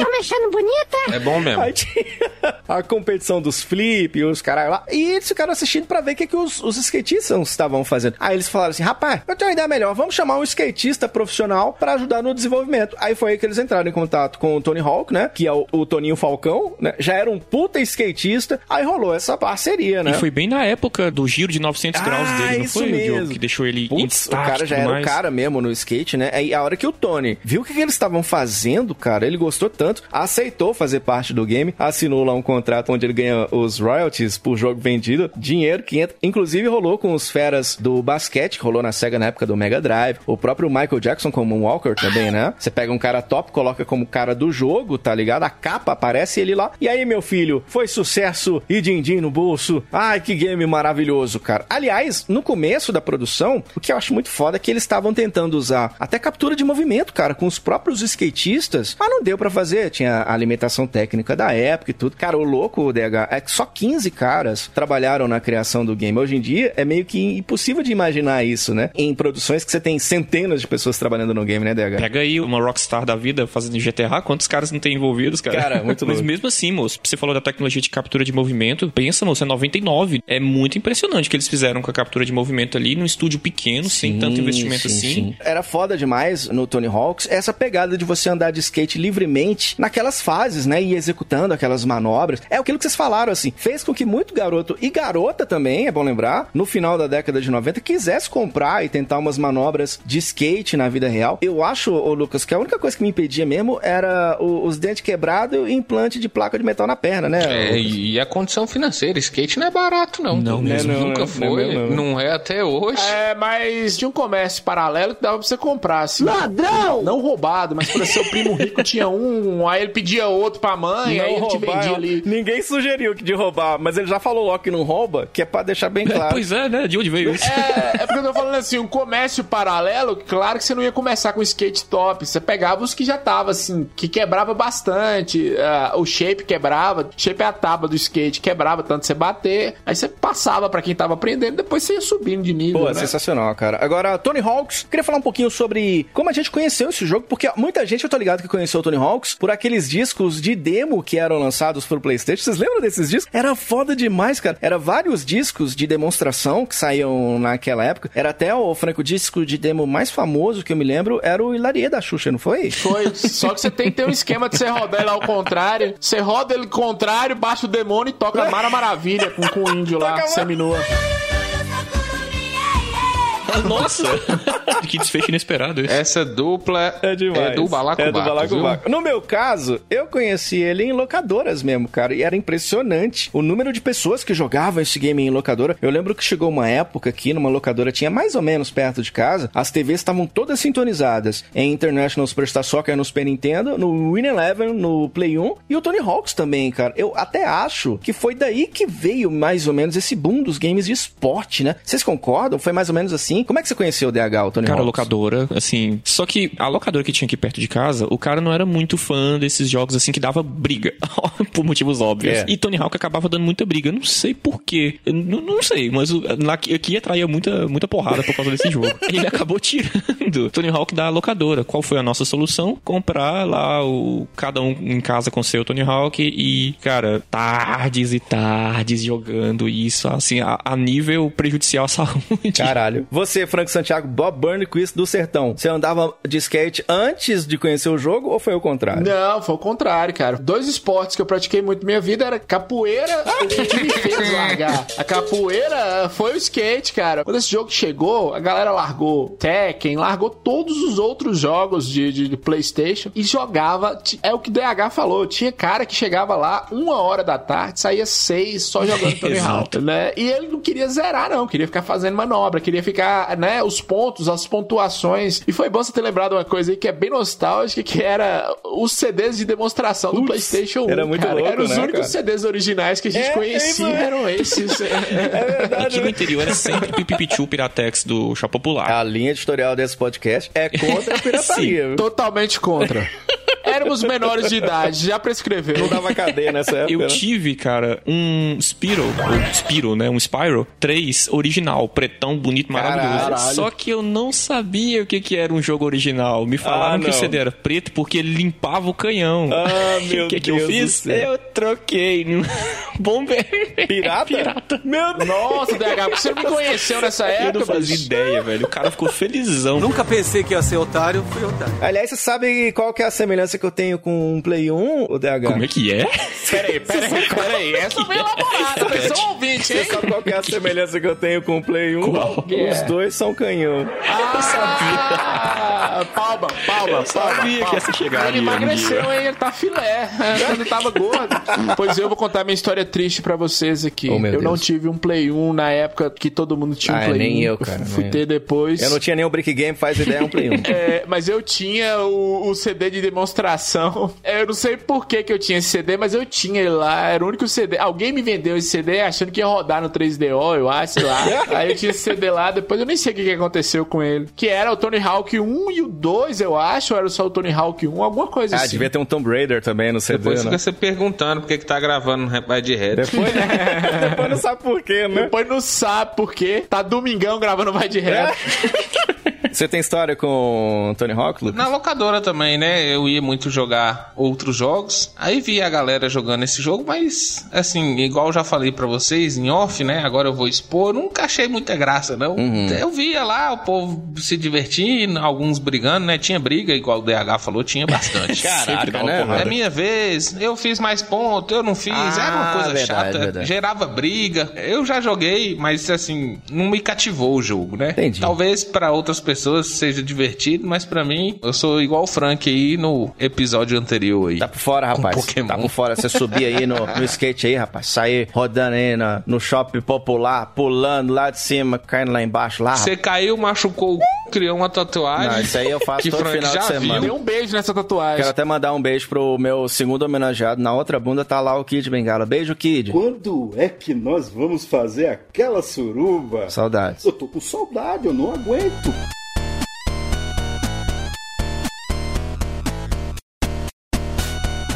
Tá me achando bonita? É bom mesmo. Aí tinha a competição dos flip, os caras lá. E eles ficaram assistindo pra ver o que, que os, os skatistas estavam fazendo. Aí eles falaram assim: rapaz, eu tenho uma ideia melhor. Vamos chamar um skatista profissional pra ajudar no desenvolvimento. Aí foi aí que eles entraram em contato com o Tony Hawk, né? Que é o, o Toninho Falcão, né? Já era um puta skatista. Aí rolou essa parceria, né? E foi bem na época do giro de 900 graus Ah, dele, não isso foi, mesmo. Diogo? Que deixou ele Putz, o cara já era o cara mesmo no skate, né? Aí a hora que o Tony viu o que, que eles estavam fazendo, cara, ele gostou tanto, aceitou fazer parte do game, assinou lá um contrato onde ele ganha os royalties por jogo vendido, dinheiro que entra. Inclusive rolou com os feras do basquete, que rolou na SEGA na época do Mega Drive, o próprio Michael Jackson como um Walker também, né? Você pega um cara top, coloca como cara do jogo, tá ligado? A capa aparece ele lá. E aí, meu filho, foi sucesso e din-din no bolso. Ai, que game maravilhoso, cara. Aliás, no começo da produção, o que eu acho muito foda é que eles estavam tentando usar até captura de movimento, cara, com os próprios skatistas, mas não deu pra fazer. Tinha a limitação técnica da época e tudo. Cara, o louco, o DH, é que só 15 caras trabalharam na criação do game. Hoje em dia é meio que impossível de imaginar isso, né? Em produções que você tem centenas de pessoas trabalhando no game, né, DH? Pega aí uma Rockstar da vida fazendo GTA, quantos caras não tem envolvidos, cara? Cara, muito Mas mesmo assim, moço, você falou da tecnologia de captura de movimento, pensa, moço, é 99. É muito impressionante o que eles fizeram com a captura de movimento ali num estúdio pequeno, sem tanto investimento sim, assim. sim. Era foda demais no Tony Hawks essa pegada de você andar de skate livremente naquelas fases, né? E executando aquelas manobras. É aquilo que vocês falaram, assim. Fez com que muito garoto e garota também, é bom lembrar, no final da década de 90, quisesse comprar e tentar umas manobras de skate na vida real. Eu acho, ô Lucas, que a única coisa que me impedia mesmo era o- os dentes quebrados e implante de placa de metal na perna, né? É, e a condição financeira. Skate não é barato, não. Não mesmo. Não, Nunca não, foi. não é Não, não. é até hoje. É, mas tinha um comércio paralelo que dava pra você comprar, assim. Ladrão! Não roubado, mas por seu primo rico tinha um, aí ele pedia outro pra mãe, aí ele te vendia ali. Ninguém sugeriu que de roubar, mas ele já falou logo que não rouba, que é pra deixar bem É, claro. pois é, né? De onde veio isso? É, é porque eu tô falando assim, um comércio paralelo, claro que você não ia começar com skate top. Você pegava os que já tava assim, que quebrava bastante. ah, o shape quebrava, shape é a tábua do skate, quebrava tanto você bater. Aí você passava pra quem tava aprendendo, depois você ia subindo de nível. Pô, né? sensacional, cara. Agora, Tony Hawks, queria falar um pouquinho sobre como a gente conheceu esse jogo, porque muita gente, eu tô ligado que conheceu o Tony Hawks por aqueles discos de demo que eram lançados pro PlayStation. Vocês lembram desses discos? Era foda demais, cara. Era vários discos de demonstração que saíam naquela época. Era até o Franco disco de demo mais famoso que eu me lembro, era o Hilarie da Xuxa, não foi? Foi. Só que você tem que ter um esquema de você rodar ele ao contrário. Você roda ele contrário, baixa o demônio e toca Mara Maravilha com, com o índio lá, seminua. Nossa! que desfecho inesperado esse. Essa dupla É demais. é do Balacobaco, É do? Balacobaco. No meu caso, eu conheci ele em locadoras mesmo, cara. E era impressionante o número de pessoas que jogavam esse game em locadora. Eu lembro que chegou uma época aqui numa locadora, tinha mais ou menos perto de casa, as TVs estavam todas sintonizadas em International Superstar Soccer no Super Nintendo, no Win Eleven, no Play 1 e o Tony Hawks também, cara. Eu até acho que foi daí que veio mais ou menos esse boom dos games de esporte, né? Vocês concordam? Foi mais ou menos assim? Como é que você conheceu o DH, o Tony Cara, Hawks? locadora, assim. Só que a locadora que tinha aqui perto de casa, o cara não era muito fã desses jogos assim que dava briga. por motivos óbvios. É. E Tony Hawk acabava dando muita briga. Não sei porquê. Não, não sei, mas aqui aqui atraía muita, muita porrada por causa desse jogo. Ele acabou tirando Tony Hawk da locadora. Qual foi a nossa solução? Comprar lá o cada um em casa com seu Tony Hawk e, cara, tardes e tardes jogando isso, assim, a, a nível prejudicial à saúde. Caralho. Você, Franco Santiago, Bob Burn Quiz do Sertão. Você andava de skate antes de conhecer o jogo ou foi o contrário? Não, foi o contrário, cara. Dois esportes que eu pratiquei muito na minha vida era capoeira, o que me fez largar. A capoeira foi o skate, cara. Quando esse jogo chegou, a galera largou Tekken, largou todos os outros jogos de, de, de PlayStation e jogava. É o que o DH falou. Tinha cara que chegava lá uma hora da tarde, saía seis só jogando Tony Hawk, né? E ele não queria zerar, não. Queria ficar fazendo manobra, queria ficar, né? Os pontos, as pontuações. E foi bom você ter lembrado uma coisa aí que é bem nostálgica, que era os CDs de demonstração do PlayStation 1. era muito cara. louco, Eram os né, únicos cara? CDs originais que a gente É, conhecia, é, eram esses. Aqui no interior era sempre Pipipichu Piratex do Chá Popular. A linha editorial desse podcast é contra a pirataria. viu? Totalmente contra. Éramos menores de idade, já prescreveu. Não dava cadeia nessa época. Eu né? tive, cara, um Spiro, ou Spiro, né? Um Spyro 3 original, pretão, bonito, maravilhoso. Caralho. Só que eu não sabia o que, que era um jogo original. Me falaram Ah, que o. CD era preto porque ele limpava o canhão. Ah, meu O que, que Deus eu do fiz? Eu troquei no bombeiro. Pirata? Pirata. Meu Deus. Nossa, DH, por que você não me conheceu nessa Eu época? não fazia bicho? ideia, velho. O cara ficou felizão. Nunca pensei que ia ser otário, fui otário. Aliás, você sabe qual que é a semelhança que eu tenho com um Play 1, o DH? Como é que é? Peraí, peraí, peraí. Essa foi elaborada. Atenção, ouvinte, Você hein? sabe qual que é a semelhança que eu tenho com o Play 1? Qual? Os dois são canhão. Ah, palma, palma, sabia palma, que essa chegaria Ele um emagreceu, hein? Ele tá filé. Quando tava gordo. Pois eu vou contar minha história triste pra vocês aqui. Oh, eu não Deus. tive um Play 1 na época que todo mundo tinha um Ah, Play nem 1. eu, cara, Fui nem ter depois. Eu não tinha nem o Brick Game, faz ideia, é um Play 1. É, mas eu tinha o, o CD de demonstração. Eu não sei por que, que eu tinha esse CD, mas eu tinha ele lá. Era o único CD. Alguém me vendeu esse CD achando que ia rodar no 3DO, eu acho, sei lá. Aí eu tinha esse CD lá, depois eu nem sei o que, que aconteceu com ele. Que era o Tony Hawk 1 e o 2, eu acho, ou era só o Tony Hawk 1, alguma coisa Ah, assim. devia ter um Tomb Raider também no CD, Depois né? fica você perguntando por que, que tá gravando no Rapaz de Red. Depois, depois não sabe por quê, né? Depois não sabe por quê. Tá domingão gravando Vai de Reto. Você tem história com Tony Hawk, Lucas? Na locadora também, né? Eu ia muito jogar outros jogos. Aí via a galera jogando esse jogo, mas assim, igual eu já falei pra vocês em off, né? Agora eu vou expor. Nunca achei muita graça, não. Eu via lá o povo se divertindo, alguns brigando, né? Tinha briga, igual o DH falou, tinha bastante. Caraca, né, porrada. É minha vez, eu fiz mais ponto, eu não fiz, Ah, era uma coisa verdade, chata, verdade. gerava briga. Eu já joguei, mas assim, não me cativou o jogo, né? Entendi. Talvez pra outras pessoas seja divertido, mas pra mim, eu sou igual o Frank aí no episódio anterior aí. Tá por fora, rapaz. Tá por fora. Você subir aí no, no skate aí, rapaz. Sair rodando aí na- no shopping popular, pulando lá de cima, caindo lá embaixo, lá. Você caiu, machucou o c... criou uma tatuagem. Não, isso aí eu faço que todo Frank final de já semana. viu. Um beijo nessa tatuagem. Quero até mandar um beijo pro meu segundo homenageado. Na outra bunda tá lá o Kid Bengala. Beijo, Kid. Quando é que nós vamos fazer aquela suruba? Saudades. Eu tô com saudade, eu não aguento.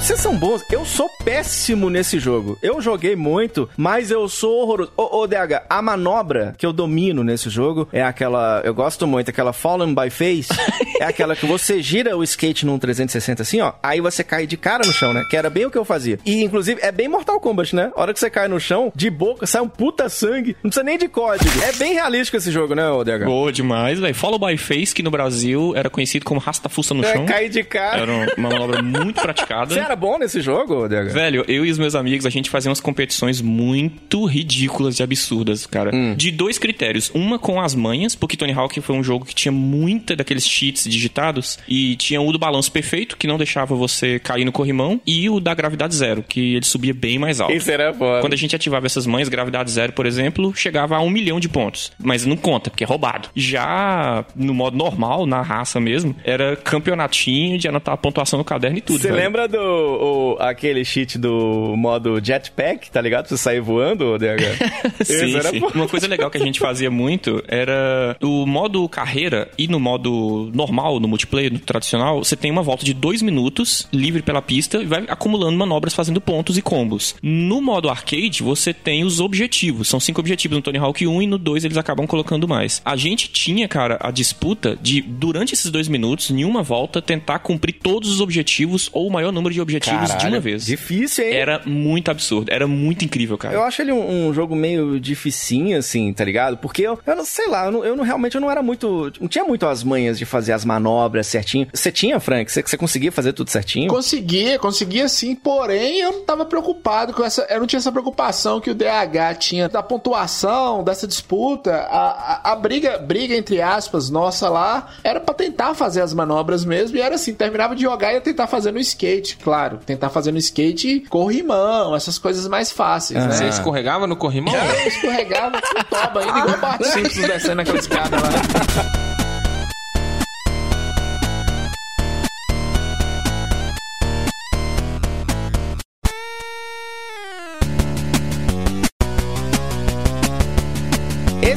Vocês são bons. Eu sou péssimo nesse jogo. Eu joguei muito, mas eu sou horroroso. Ô, ô, DH, a manobra que eu domino nesse jogo é aquela. Eu gosto muito, aquela Fallen by Face. é aquela que você gira o skate num 360 assim, ó. Aí você cai de cara no chão, né? Que era bem o que eu fazia. E, inclusive, é bem Mortal Kombat, né? A hora que você cai no chão, de boca, sai um puta sangue. Não precisa nem de código. É bem realístico esse jogo, né, ô DH? Boa demais, velho. Follow by Face, que no Brasil era conhecido como rasta-fuça no É, chão. cair de cara. Era uma manobra muito praticada. Você era bom nesse jogo, DH? Velho, eu e os meus amigos, a gente fazia umas competições muito ridículas e absurdas, cara. De dois critérios. Uma com as manhas, porque Tony Hawk foi um jogo que tinha muita daqueles cheats digitados. E tinha o do balanço perfeito, que não deixava você cair no corrimão. E o da gravidade zero, que ele subia bem mais alto. Isso era foda. Quando a gente ativava essas manhas, gravidade zero, por exemplo, chegava a um milhão de pontos. Mas não conta, porque é roubado. Já no modo normal, na raça mesmo, era campeonatinho de anotar a pontuação no caderno e tudo. Você lembra do o- aquele cheat do modo jetpack, tá ligado? Você sair voando, DH? Sim, era sim. bom. Uma coisa legal que a gente fazia muito era o modo carreira e no modo normal, no multiplayer, no tradicional, você tem uma volta de dois minutos livre pela pista e vai acumulando manobras fazendo pontos e combos. No modo arcade, você tem os objetivos. São cinco objetivos no Tony Hawk 1 e no 2 eles acabam colocando mais. A gente tinha, cara, a disputa de, durante esses dois minutos, em uma volta, tentar cumprir todos os objetivos ou o maior número de objetivos objetivos de Caralho, uma vez. Difícil, hein? Era muito absurdo, era muito incrível, cara. Eu acho ele um, um jogo meio dificinho, assim, tá ligado? Porque eu, eu não sei lá, eu, não, eu não- realmente eu não era muito. Não tinha muito as manhas de fazer as manobras certinho. Você tinha, Frank? Você, você conseguia fazer tudo certinho? Conseguia, conseguia sim, porém eu não tava preocupado com essa. Eu não tinha essa preocupação que o DH tinha da pontuação, dessa disputa. A, a, a briga, briga, entre aspas, nossa lá, era pra tentar fazer as manobras mesmo. E era assim, terminava de jogar e ia tentar fazer no skate, claro. Tentar fazer no skate corrimão, essas coisas mais fáceis, Você né? escorregava no corrimão? Eu escorregava com toba ainda, igual o Bart Simples descendo aquela escada lá.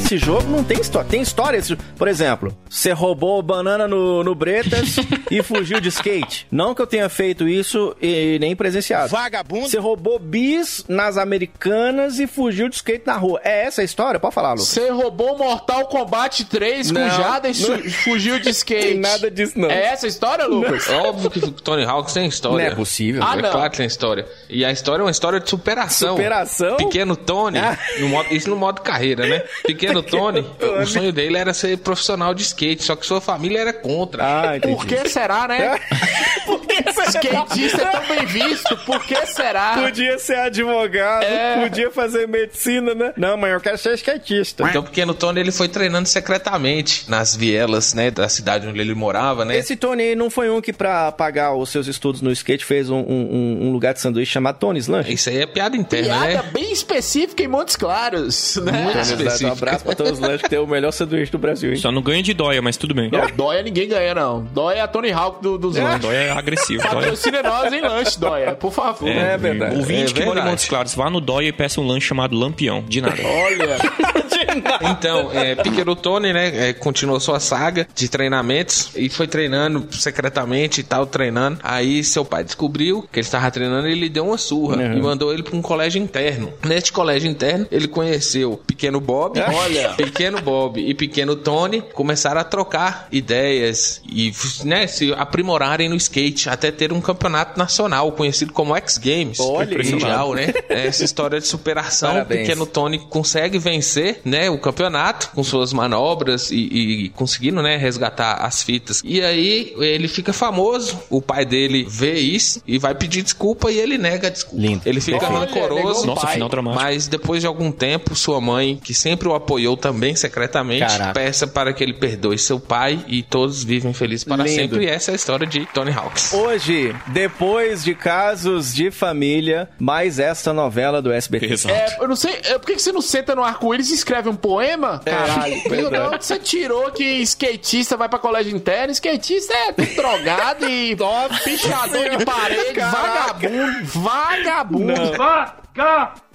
Esse jogo não tem história. Tem história. Esse... Por exemplo, você roubou banana no, no Bretas e fugiu de skate. Não que eu tenha feito isso e nem presenciado. Vagabundo. Você roubou bis nas americanas e fugiu de skate na rua. É essa a história? Pode falar, Lucas. Você roubou Mortal Kombat 3 com Não, Jada e não- fugiu de skate. Tem nada disso, não. É essa a história, Lucas? É óbvio que o Tony Hawk tem história. Não é possível. Ah, é não. claro que tem história. E a história é uma história de superação. Superação? Pequeno Tony, Ah. no modo- isso no modo carreira, né? Pequeno Tony, Tony. o sonho dele era ser profissional de skate, só que sua família era contra. Ah, entendi. Por que será, né? Skatista é tão bem visto, por que será? Podia ser advogado, É. podia fazer medicina, né? Não, mãe, eu quero ser skatista. Então o pequeno Tony ele foi treinando secretamente nas vielas, né, da cidade onde ele morava, né? Esse Tony aí não foi um que, pra pagar os seus estudos no skate, fez um, um- um lugar de sanduíche chamado Tony's Lanche? Isso aí é piada interna, Piada né? bem específica em Montes Claros, né? Muito específico. Um abraço pra Tony's Lanche, que tem o melhor sanduíche do Brasil, hein? Só não ganha de dóia, mas tudo bem. Não, Dóia ninguém ganha, não. Dóia é a Tony Hawk do- dos lanches. Dóia é agressivo. Dóia. Patrocina nós em lanche, Dóia, por favor. É verdade. O ouvinte É que mora em verdade. Montes Claros, vá no Dóia e peça um lanche chamado Lampião. De nada. Olha, Então, é, Pequeno Tony, né, é, continuou sua saga de treinamentos e foi treinando secretamente e tal, treinando. Aí seu pai descobriu que ele estava treinando e ele deu uma surra Uhum. e mandou ele para um colégio interno. Neste colégio interno, ele conheceu Pequeno Bob, Olha. Pequeno Bob e Pequeno Tony começaram a trocar ideias e né, se aprimorarem no skate até ter um campeonato nacional conhecido como X Games Olha mundial, né? Essa história de superação, Parabéns. Pequeno Tony consegue vencer, né, o campeonato com suas manobras e, e conseguindo, né, resgatar as fitas. E aí ele fica famoso, o pai dele vê isso e vai pedir desculpa e ele nega a desculpa. Lindo. Ele fica Olha, rancoroso. Nossa, pai. final dramático. Mas depois de algum tempo, sua mãe, que sempre o apoiou também secretamente, Caraca. peça para que ele perdoe seu pai e todos vivem felizes para Lindo. sempre. E essa é a história de Tony Hawk. Hoje, depois de casos de família, mais esta novela do SBT. Exato. é, eu não sei, é, por que que você não senta no arco-íris e escreve um poema? Caralho. Viu, não, você tirou que skatista vai pra colégio interno, skatista é tudo drogado e pichador de parede, Caraca. vagabundo, vagabundo. Vagabundo!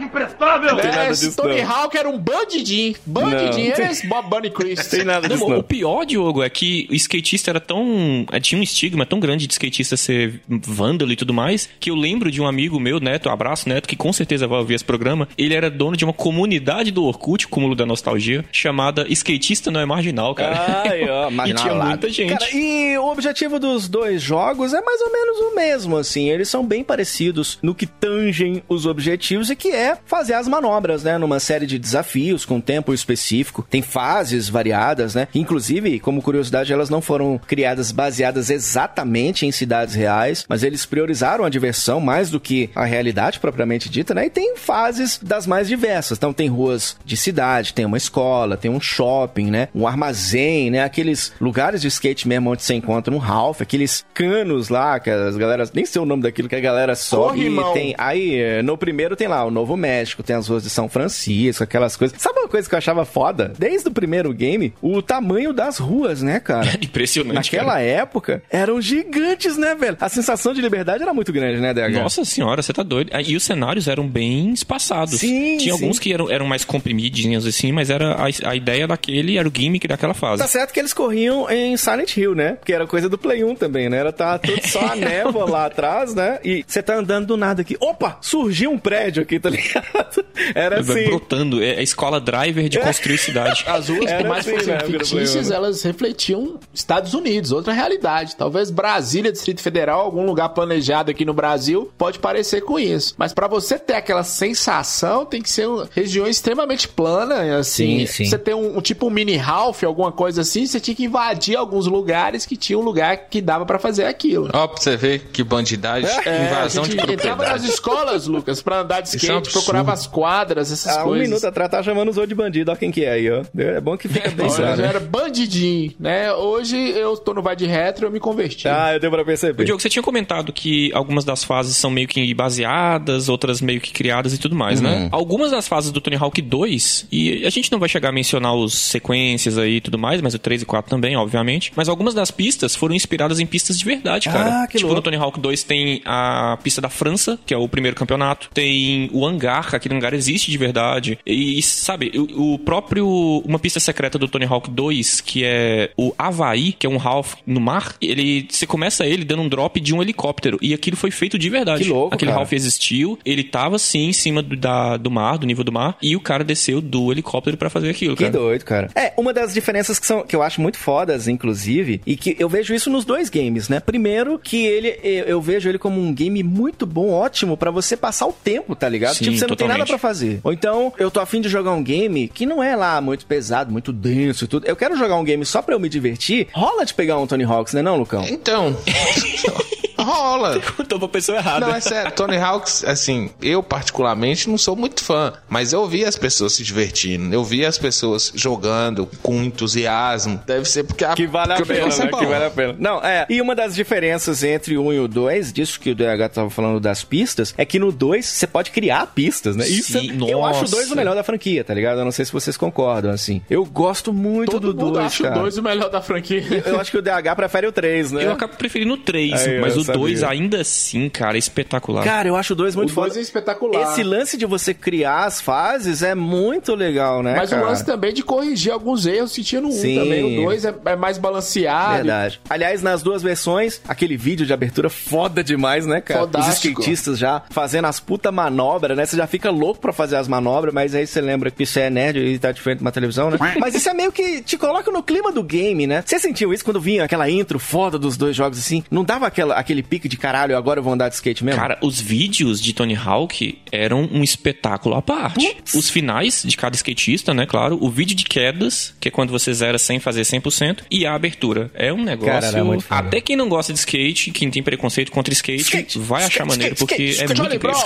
Imprestável! É, nada esse disso, Tony não. Hawk era um bandidinho. Bandidinho, Não. esse Bob Bunny Chris. Tem nada Não, disso, o não. pior, Diogo, é que o skatista era tão. é, Tinha um estigma tão grande de skatista ser vândalo e tudo mais, que eu lembro de um amigo meu, Neto, abraço Neto, que com certeza vai ouvir esse programa. Ele era dono de uma comunidade do Orkut, cúmulo da nostalgia, chamada Skatista Não é Marginal, cara. Ai, ó, e tinha muita gente. Cara, e o objetivo dos dois jogos é mais ou menos o mesmo, assim. Eles são bem parecidos no que tangem os objetivos e que é fazer as manobras, né? Numa série de desafios com tempo específico. Tem fases variadas, né? Inclusive, como curiosidade, elas não foram criadas baseadas exatamente em cidades reais, mas eles priorizaram a diversão mais do que a realidade propriamente dita, né? E tem fases das mais diversas. Então tem ruas de cidade, tem uma escola, tem um shopping, né? Um armazém, né? Aqueles lugares de skate mesmo onde você encontra um Ralph, aqueles canos lá que as galera, nem sei o nome daquilo que a galera sobe. Corrimão. E tem aí no primeiro tem lá o Novo México, tem as ruas de São Francisco, aquelas coisas. Sabe uma coisa que eu achava foda? Desde o primeiro game, o tamanho das ruas, né, cara? Impressionante. Naquela cara. época, eram gigantes, né, velho? A sensação de liberdade era muito grande, né, DH? Nossa senhora, você tá doido. Ah, E os cenários eram bem espaçados. Sim, Tinha sim. alguns que eram, eram mais comprimidinhos assim, mas era a, a ideia daquele era o gimmick daquela fase. Tá certo que eles corriam em Silent Hill, né? Porque era coisa do Play 1 também, né? Era tá tudo só a névoa lá atrás, né? E você tá andando do nada aqui. Opa! Surgiu um prédio aqui, tá ligado? Era Vai assim. brotando. É a escola driver de construir cidade. As ruas, por mais que assim fossem do fictícias, Play 1, né? elas refletiam Estados Unidos, outra realidade. Talvez Brasília, Distrito Federal, algum lugar planejado aqui no Brasil, pode parecer com isso. Mas pra você ter aquela sensação, tem que ser um- regiões extremamente planas, assim. Sim, sim. Você ter um, um tipo um mini Ralph, alguma coisa assim, você tinha que invadir alguns lugares que tinha um lugar que dava pra fazer aquilo. Ó, pra você ver que bandidagem, É, invasão a de gente entrava nas propriedade. escolas, Lucas, pra andar de Isso é um skate, procurava as quadras, essas Há um coisas. minuto atrás tá chamando os outros de bandido, ó quem que é aí, ó. É bom que fica bem Olha, claro. eu era bandidinho, né? Hoje eu tô no Vai de Retro eu me converti. Ah, eu deu pra perceber. Diogo, você tinha comentado que algumas das fases são meio que baseadas, outras meio que criadas e tudo mais, né? Algumas das fases do Tony Hawk 2, e a gente não vai chegar a mencionar os sequências aí e tudo mais, mas o 3 e 4 também, obviamente. Mas algumas das pistas foram inspiradas em pistas de verdade, cara. Ah, que tipo, louco. no Tony Hawk 2 tem a pista da França, que é o primeiro campeonato. Tem o hangar, que aquele hangar existe de verdade. E, sabe, o, o próprio... Uma pista secreta do Tony Hawk 2, que é o Havaí, que é um Ralph no mar, ele... Você começa ele dando um drop de um helicóptero. E aquilo foi feito de verdade. Que louco, Aquele cara. Ralph existiu, ele tava, sim, em cima do, da, do mar, do nível do mar, e o cara desceu do helicóptero pra fazer aquilo, Que cara. doido, cara. É, uma das diferenças que, são, que eu acho muito fodas, inclusive, e que eu vejo isso nos dois games, né? Primeiro, que ele, eu, eu vejo ele como um game muito bom, ótimo, pra você passar o tempo, tá ligado? Sim, tipo, você não tem nada pra fazer. Ou então, eu tô afim de jogar um game que não é lá muito pesado, muito denso e tudo. Eu quero jogar um game só pra eu me divertir. Rola de pegar um Tony Hawks, né não, Lucão? Então, rola. Contou pra pessoa errada. Não, é sério, Tony Hawks, assim, eu particularmente não sou muito fã, mas eu vi as pessoas se divertindo, eu vi as pessoas jogando com entusiasmo. Deve ser porque a Que vale a pena, né? é bom. que vale a pena. Não, é. E uma das diferenças entre o 1 e o 2, disso que o DH tava falando das pistas, é que no 2 você pode criar pistas, né? Isso Sim, é- eu acho o 2 nossa. o melhor da franquia, tá ligado? Eu não sei se vocês concordam, assim. Eu gosto muito Todo do mundo 2, acha cara. o 2 o melhor da franquia. Eu acho que o DH prefere o 3, né? Eu acabo preferindo o 3, Aí, mas eu o 2 sabia. ainda assim, cara, é espetacular. Cara, eu acho o 2 muito o 2 foda. é espetacular. Esse lance de você criar as fases é muito legal, né, Mas cara? o lance também de corrigir alguns erros que tinha no 1 Sim. também. O 2 é, é mais balanceado. Verdade. Aliás, nas duas versões, aquele vídeo de abertura foda demais, né, cara? Fodástico. Os skatistas já fazendo as puta manobras, né? Você já fica louco pra fazer as manobras, mas aí você lembra que isso é nerd e tá diferente de uma televisão, né? mas isso é meio que te coloca no clima do game, né? Você sentiu isso quando vinha aquela intro foda dos dois jogos assim? Não dava aquela, aquele pique de caralho, agora eu vou andar de skate mesmo? Cara, os vídeos de Tony Hawk eram um espetáculo à parte. Os finais de cada skatista, né, claro. O vídeo de quedas, que é quando você zera sem fazer 100%. E a abertura. É um negócio... Cara, era muito foda. Até quem não gosta de skate, quem tem preconceito contra skate, Skate, vai achar skate, maneiro, skate, porque skate, é skate, muito incrível.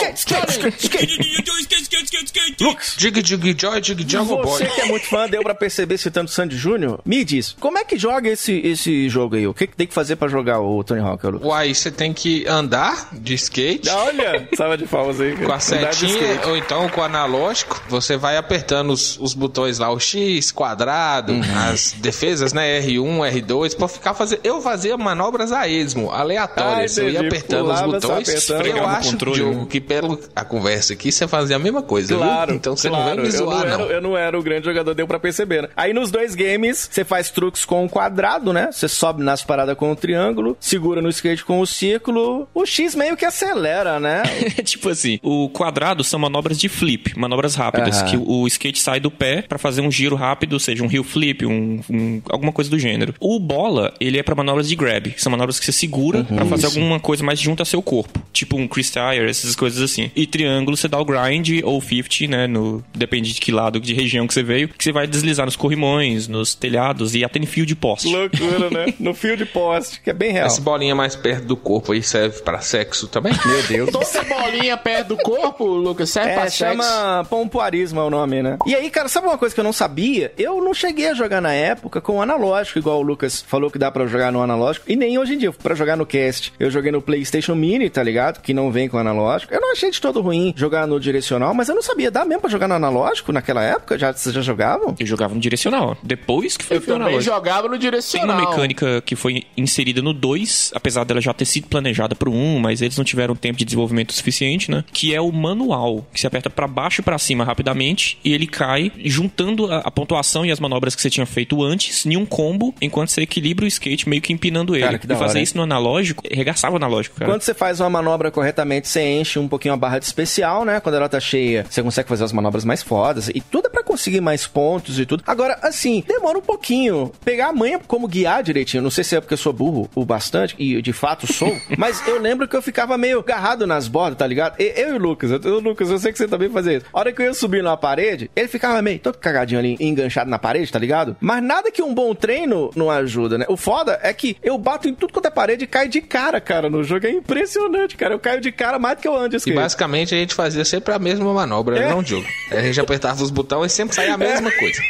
Johnny. Dig, dig, joy, dig, jungle boy. Você que é muito fã, deu pra perceber citando Sandy Júnior? Me diz, como é que joga esse, esse jogo aí? O que, que tem que fazer pra jogar o Tony Hawk? Uai, você tem que andar de skate. Olha, salva de palmas aí. Com a setinha ou então com o analógico, você vai apertando os, os botões lá, o X, quadrado, Uhum. as defesas, né? R1, R2, pra ficar fazendo. Eu fazia manobras a esmo, aleatórias. Ah, eu ia apertando Pulava, os botões. apertando. Eu acho, controle, Diogo, né? que pela a conversa aqui, você fazia a mesma coisa, Claro, viu? Então você claro. não vem me eu, não zoar, era, não. eu não era o grande jogador, deu pra perceber, né? Aí nos dois games, você faz truques com o quadrado, né? Você sobe nas paradas com o triângulo, segura no skate com o círculo. O X meio que acelera, né? tipo assim, o quadrado são manobras de flip, manobras rápidas, Aham. que o, skate sai do pé pra fazer um giro rápido, seja um heel flip, um, um- alguma coisa do gênero. O bola, ele é pra manobras de grab, que são manobras que você segura pra fazer alguma coisa mais junto a seu corpo, tipo um Chris Tire, essas coisas assim. E triângulo, você dá o grind ou 50, né, no, depende de que lado, de região que você veio, que você vai deslizar nos corrimões, nos telhados e até em fio de poste. Loucura, né? No fio de poste, que é bem real. Essa bolinha mais perto do corpo aí serve pra sexo também? Meu Deus. Toda bolinha perto do corpo, Lucas, serve É, pra sexo. chama pompoarismo é o nome, né? E aí, cara, sabe uma coisa que eu não sabia? Eu não cheguei a jogar na época com o analógico, igual o Lucas falou que dá pra jogar no analógico, e nem hoje em dia, pra jogar no cast. Eu joguei no PlayStation Mini, tá ligado? Que não vem com analógico. Eu não achei de todo ruim jogar no direcional, mas eu não sabia, dá mesmo pra jogar no analógico naquela época? Já, vocês já jogavam? Eu jogava no direcional. Depois que foi Eu pro também analógico. jogava no Tem direcional. uma mecânica que foi inserida no 2, apesar dela já ter sido planejada pro 1, mas eles não tiveram tempo de desenvolvimento suficiente, né? Que é o manual, que você aperta pra baixo e pra cima rapidamente e ele cai juntando a, a pontuação e as manobras que você tinha feito antes em um combo, enquanto você equilibra o skate meio que empinando ele. Cara, que e fazer hora, hein? isso no analógico, regaçava o analógico, cara. Quando você faz uma manobra corretamente, você enche um pouquinho a barra de especial, né? Quando ela tá cheia, você consegue fazer as manobras mais fodas. E tudo é pra conseguir mais pontos e tudo. Agora, assim, demora um pouquinho. Pegar a manha como guiar direitinho. Não sei se é porque eu sou burro o bastante, e de fato sou, mas eu lembro que eu ficava meio agarrado nas bordas, tá ligado? E- Eu e o Lucas, eu, eu, Lucas, eu sei que você também fazia isso. A hora que eu ia subir na parede, ele ficava meio todo cagadinho ali, enganchado na parede, tá ligado? Mas nada que um bom treino não ajuda, né? O foda é que eu bato em tudo quanto é parede e caio de cara, cara, no jogo. É impressionante, cara. Eu caio de cara mais do que eu ando E basicamente a gente fazia sempre a mesma manobra, É. não o jogo. A gente apertava os botões e sempre saía a mesma coisa.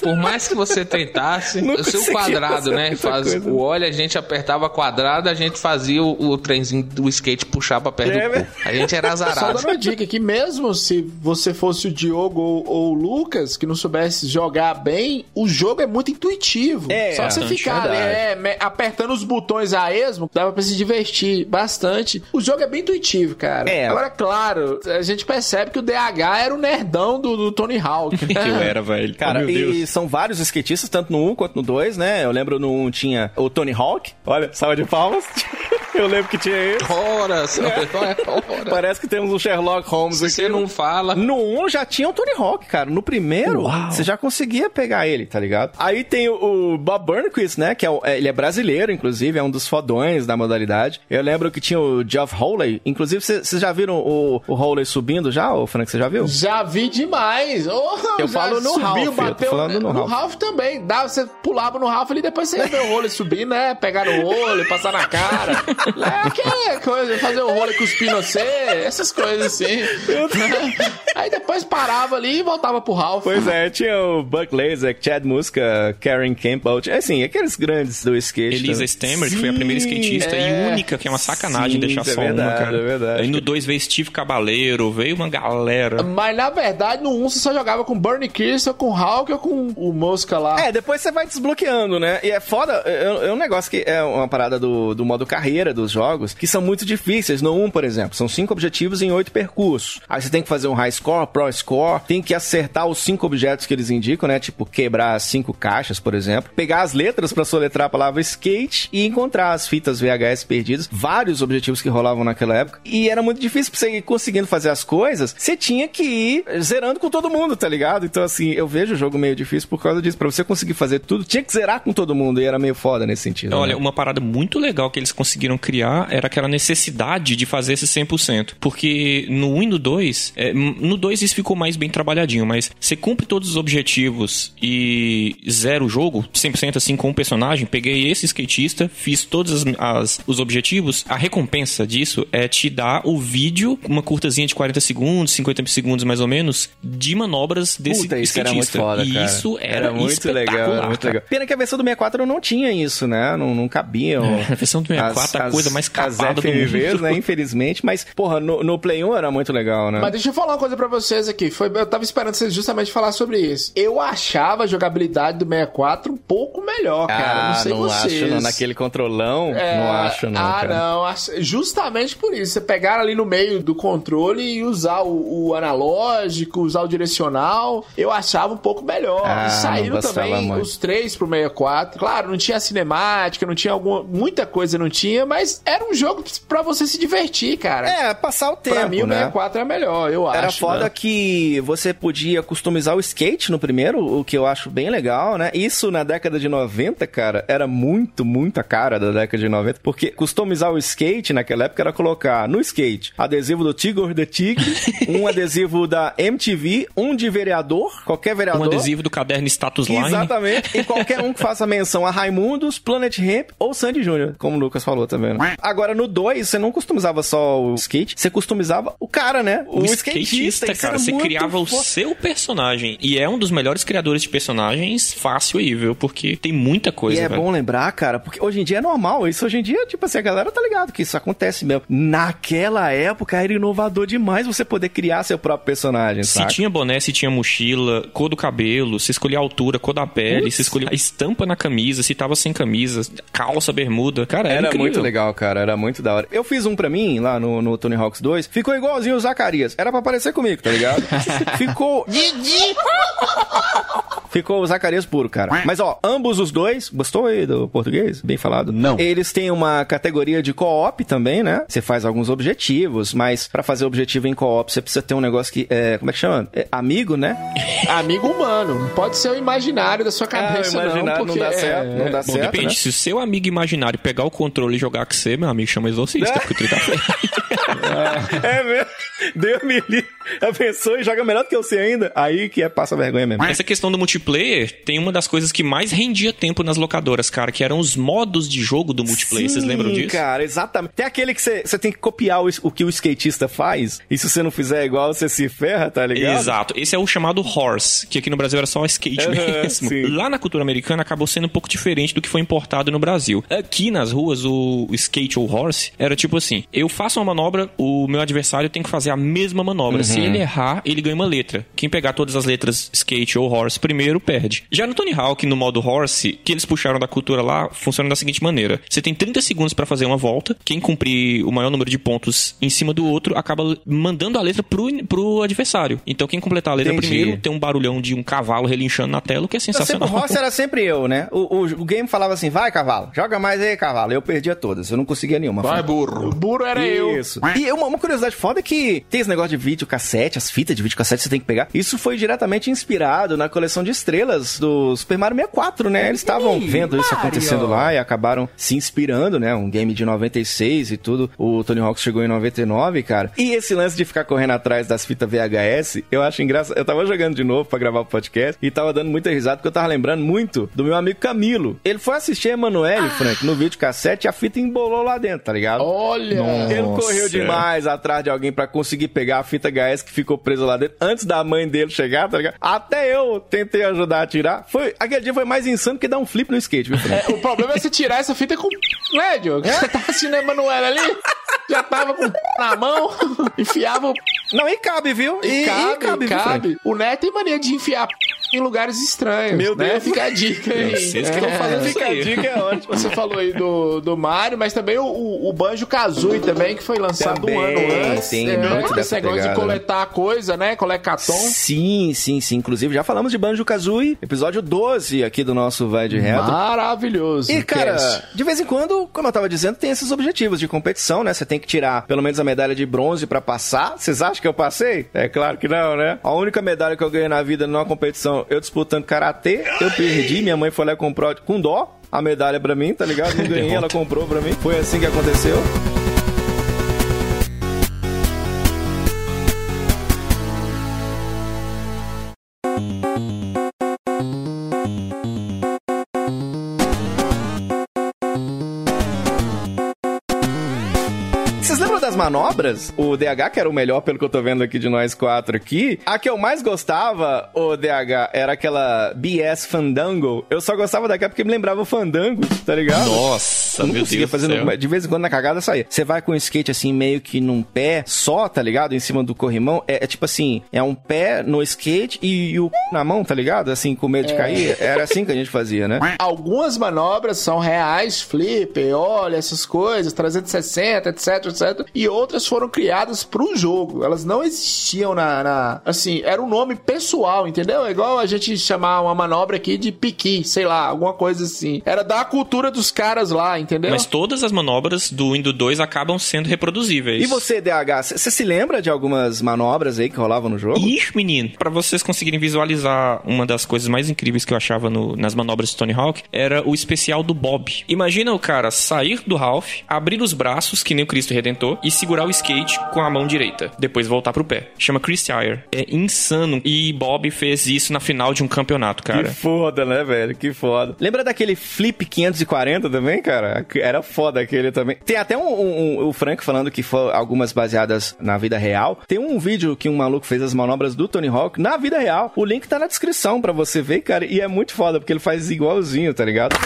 Por mais que você tentasse, Não o seu quadrado, né? Faz coisa. o óleo, a gente apertava quadrado, a gente fazia o, o trenzinho do skate puxar pra perto É, do cu. A gente era Só azarado. dando uma dica que mesmo se você fosse o Diogo ou, ou o Lucas, que não soubesse jogar bem, o jogo é muito intuitivo. É, Só você bastante, ficar ali, é, apertando os botões a esmo, dava pra se divertir bastante. O jogo é bem intuitivo, cara. É. Agora, claro, a gente percebe que o DH era o nerdão do, do Tony Hawk. Que eu era, velho. Cara, oh, meu Deus. e são vários skatistas, tanto no 1 quanto no 2, né? Eu lembro no 1 tinha o Tony Hawk. Olha, salva de palmas. Eu lembro que tinha esse. Ora, ora. Parece que temos um Sherlock Holmes Se aqui. você não fala. No 1 já tinha o Tony Hawk, cara. No primeiro, você já conseguia pegar ele, tá ligado? Aí tem o, o Bob Burnquist, né? Que é, o- é- ele é brasileiro, inclusive, é um dos fodões da modalidade. Eu lembro que tinha o Geoff Howley. Inclusive, vocês já viram o, o Howley subindo já, ô Frank? Você já viu? Já vi demais. Oh, Eu falo no subiu, Ralph, eu tô bateu. falando no no Ralph. Ralph também. Dá, você pulava no Ralph ali, depois você ia ver o rolo subir, né? Pegar no olho, passar na cara. É aquela coisa, fazer o rolo cuspir no você, essas coisas assim. Aí depois parava ali e voltava pro Ralph. Pois é, tinha o Buck Lazek, Chad Muska, Karen Campbell. tinha, Assim, aqueles grandes do skate. Elisa. Stemmer, que foi a primeira skatista é. e única, que é uma sacanagem Sim, deixar é só uma, verdade, cara. é verdade. Aí no 2 veio Steve Cabaleiro, veio uma galera. Mas na verdade, no 1 você só jogava com Bernie Kirsten, com o Hulk ou com o Mosca lá. É, depois você vai desbloqueando, né? E é foda, é, é um negócio que é uma parada do, do modo carreira dos jogos, que são muito difíceis. No 1, por exemplo, são cinco objetivos em oito percursos. Aí você tem que fazer um high score, pro score, tem que acertar os cinco objetos que eles indicam, né? Tipo, quebrar cinco caixas, por exemplo. Pegar as letras pra soletrar a palavra skate e encontrar as fitas VHS perdidas. Vários objetivos que rolavam naquela época. E era muito difícil pra você ir conseguindo fazer as coisas. Você tinha que ir zerando com todo mundo, tá ligado? Então, assim, eu vejo o jogo meio difícil por causa disso. Pra você conseguir fazer tudo, tinha que zerar com todo mundo. E era meio foda nesse sentido. Olha, né? uma parada muito legal que eles conseguiram criar era aquela necessidade de fazer esse 100%. Porque no 1 e no 2, é, no 2 isso ficou mais bem trabalhadinho, mas você cumpre todos os objetivos e zero o jogo, 100% assim com um personagem, peguei esse skatista, fiz todos as, as- os objetivos, a recompensa disso é te dar o vídeo, uma curtazinha de 40 segundos, 50 segundos mais ou menos, de manobras desse Puta, isso era skatista. muito foda, e cara. isso era, muito legal, era muito legal. Pena que a versão do 64 não tinha isso, né? Não, não cabiam. A versão do 64 é a coisa mais as capada do FMVs, mundo. né? Infelizmente. Mas, porra, no, no Play 1 era muito legal, né? Mas deixa eu falar uma coisa pra vocês aqui. Foi, eu tava esperando vocês justamente falar sobre isso. Eu achava a jogabilidade do 64 um pouco melhor, cara. não sei vocês. Ah, acho, não. Naquele controlão, É, não acho, não, Ah, cara. não. Justamente por isso. Você pegar ali no meio do controle e usar o, o analógico, usar o direcional, eu achava um pouco melhor. Ah, e saíram não também muito. os três pro 64. Claro, não tinha cinemática, não tinha alguma. Muita coisa não tinha, mas era um jogo pra você se divertir, cara. É, passar o tempo, pra mim, o né? 64 é melhor, eu acho. Foda né? que você podia customizar o skate no primeiro, o que eu acho bem legal, né? Isso na década de 90, cara, era muito, muito a cara da década de 90, porque customizar o skate naquela época era colocar no skate adesivo do Tigor the Tigre, um adesivo da MTV, um de vereador, qualquer vereador. Um adesivo do caderno Status Line. Exatamente. E qualquer um que faça menção a Raimundos, Planet Ramp ou Sandy Jr., como o Lucas falou também, né? Agora, no 2, você não customizava só o skate, você customizava o cara, né? O, skatista, isso cara, você criava o seu personagem. E é um dos melhores criadores de personagens fácil aí, viu? Porque tem muita coisa, E é velho. bom lembrar, cara, porque hoje em dia é normal. Isso hoje em dia, tipo assim, a galera tá ligado que isso acontece mesmo. Naquela época era inovador demais você poder criar seu próprio personagem, Se saca? tinha boné, se tinha mochila, cor do cabelo, se escolhia a altura, cor da pele, Putz. se escolhia a estampa na camisa, se tava sem camisa, calça, bermuda. Cara, era, Era muito legal. cara. Era muito da hora. Eu fiz um pra mim lá no, no Tony Hawks 2. Ficou igualzinho o Zacarias. Era pra parecer comigo, tá ligado? Ficou. Didi! Ficou o Zacarias puro, cara. Mas ó, ambos os dois, gostou aí do português? Bem falado? Não. Eles têm uma categoria de co-op também, né? Você faz alguns objetivos, mas pra fazer objetivo em co-op você precisa ter um negócio que é, como é que chama? É, amigo, né? Amigo humano. Não pode ser o imaginário da sua cabeça, Ah, imaginário não. não Porque dá certo, é- não dá Bom, certo, depende. né? Se o seu amigo imaginário pegar o controle e jogar com você, meu amigo chama exorcista, porque o tá feio. É mesmo. Deus me livre. A pessoa joga melhor do que eu sei ainda. Aí que é passa vergonha mesmo. Essa questão do multiplayer tem uma das coisas que mais rendia tempo nas locadoras, cara, que eram os modos de jogo do multiplayer. Vocês Sim, lembram disso? cara, exatamente. Tem aquele que você você tem que copiar o, o que o skatista faz, e se você não fizer igual, você se ferra, tá ligado? Exato. Esse é o chamado horse, que aqui no Brasil era só skate Aham, mesmo. sim. Lá na cultura americana acabou sendo um pouco diferente do que foi importado no Brasil. Aqui nas ruas, o skate ou horse era tipo assim: eu faço uma manobra, o meu adversário tem que fazer a mesma manobra. Se Uhum. Ele errar, ele ganha uma letra. Quem pegar todas as letras skate ou horse primeiro, perde. Já no Tony Hawk, no modo horse, que eles puxaram da cultura lá, funciona da seguinte maneira: você tem 30 segundos pra fazer uma volta, quem cumprir o maior número de pontos em cima do outro acaba mandando a letra pro, pro adversário. Então quem completar a letra Entendi. primeiro tem um barulhão de um cavalo relinchando na tela, o que é Eu sempre, sensacional. o Rossi era sempre eu, né? O, o, o game falava assim, vai, cavalo, joga mais aí, cavalo. Eu perdia todas, eu não conseguia nenhuma. Vai, burro. O burro era eu. Isso. E uma, uma curiosidade foda é que tem esse negócio de videocassete, as fitas de videocassete você tem que pegar. Isso foi diretamente inspirado na coleção de estrelas do Super Mario 64, né? Eles estavam vendo isso acontecendo lá e acabaram se inspirando, né? Um game de 96 e tudo. O Tony Hawk chegou em 99, cara. E esse lance de ficar correndo atrás das fitas VHS, eu acho engraçado. Eu tava jogando de novo pra gravar o podcast e tava dando muita risada porque eu tava lembrando muito do meu amigo Camilo. Ele foi assistir a Emanuele, Frank, no videocassete e a fita embolou lá dentro, tá ligado? Olha! Ele correu Nossa. demais atrás de alguém pra conseguir pegar a fita HS que ficou presa lá dentro antes da mãe dele chegar, tá ligado? Até eu tentei ajudar a tirar. Foi, aquele dia foi mais insano que dar um flip no skate, viu? É, o problema é você tirar essa fita com. É, Diogo? Você tava assistindo a Emanuela ali, já tava com na mão, enfiava o. Não, e cabe, viu? E, cabe, cabe, viu, cabe. Fred? O Neto tem mania de enfiar em lugares estranhos. Meu né? Deus. Fica a dica aí. Vocês que estão falando isso Fica a dica, é ótimo. Você falou aí do, do Mario, mas também o, o, Banjo Kazooie também, que foi lançado Também, um ano antes. tem é, muito esse dessa negócio pegada, de coletar coisa, né? Colecatom. Sim, sim, sim. Inclusive, já falamos de Banjo-Kazooie, episódio 12 aqui do nosso Vai de Reto. Maravilhoso. E, cara, Cast. de vez em quando, como eu tava dizendo, tem esses objetivos de competição, né? Você tem que tirar pelo menos a medalha de bronze pra passar. Vocês acham que eu passei? É claro que não, né? A única medalha que eu ganhei na vida numa competição, eu disputando karatê, eu perdi. Minha mãe foi lá comprou com dó a medalha pra mim, tá ligado? Não ganhei, ela comprou pra mim. Foi assim que aconteceu. Manobras? O DH, que era o melhor, pelo que eu tô vendo aqui de nós quatro aqui. A que eu mais gostava, o DH, era aquela BS Fandango. Eu só gostava daquela porque me lembrava o Fandango, tá ligado? Nossa, Eu não meu conseguia Deus fazer do céu. no- de vez em quando na cagada saía. Você vai com o skate assim, meio que num pé só, tá ligado? Em cima do corrimão. É, é tipo assim, é um pé no skate e, e o na mão, tá ligado? Assim, com medo de cair. Era assim que a gente fazia, né? Algumas manobras são reais, flipper, olha, essas coisas, 360, etc, etc. E outras foram criadas pro jogo. Elas não existiam na, na- Assim, era um nome pessoal, entendeu? É igual a gente chamar uma manobra aqui de piqui, sei lá, alguma coisa assim. Era da cultura dos caras lá, entendeu? Mas todas as manobras do Indo 2 acabam sendo reproduzíveis. E você, DH, você se lembra de algumas manobras aí que rolavam no jogo? Ixi, menino, pra vocês conseguirem visualizar uma das coisas mais incríveis que eu achava no- nas manobras de Tony Hawk, era o especial do Bob. Imagina o cara sair do Ralph, abrir os braços, que nem o Cristo Redentor, e segurar o skate com a mão direita, depois voltar pro pé. Chama Chris Tire. É insano. E Bob fez isso na final de um campeonato, cara. Que foda, né, velho? Que foda. Lembra daquele Flip 540 também, cara? Era foda aquele também. Tem até um, um- um- o Frank falando que foi algumas baseadas na vida real. Tem um vídeo que um maluco fez as manobras do Tony Hawk na vida real. O link tá na descrição pra você ver, cara. E é muito foda, porque ele faz igualzinho, tá ligado?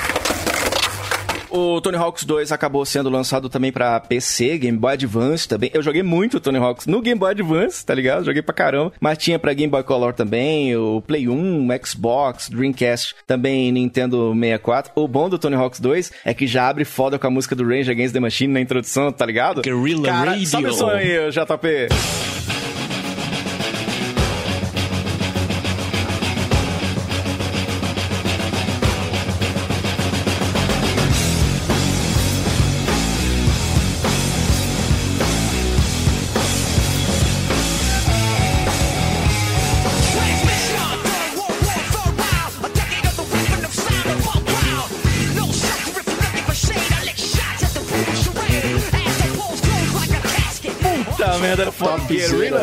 O Tony Hawks 2 acabou sendo lançado também pra PC, Game Boy Advance também. Eu joguei muito Tony Hawks no Game Boy Advance, tá ligado? Joguei pra caramba. Mas tinha pra Game Boy Color também, o Play 1, Xbox, Dreamcast, também Nintendo 64. O bom do Tony Hawks 2 é que já abre foda com a música do Rage Against the Machine na introdução, tá ligado? Guerrilla Cara, Radio. Sobe o aí, JP.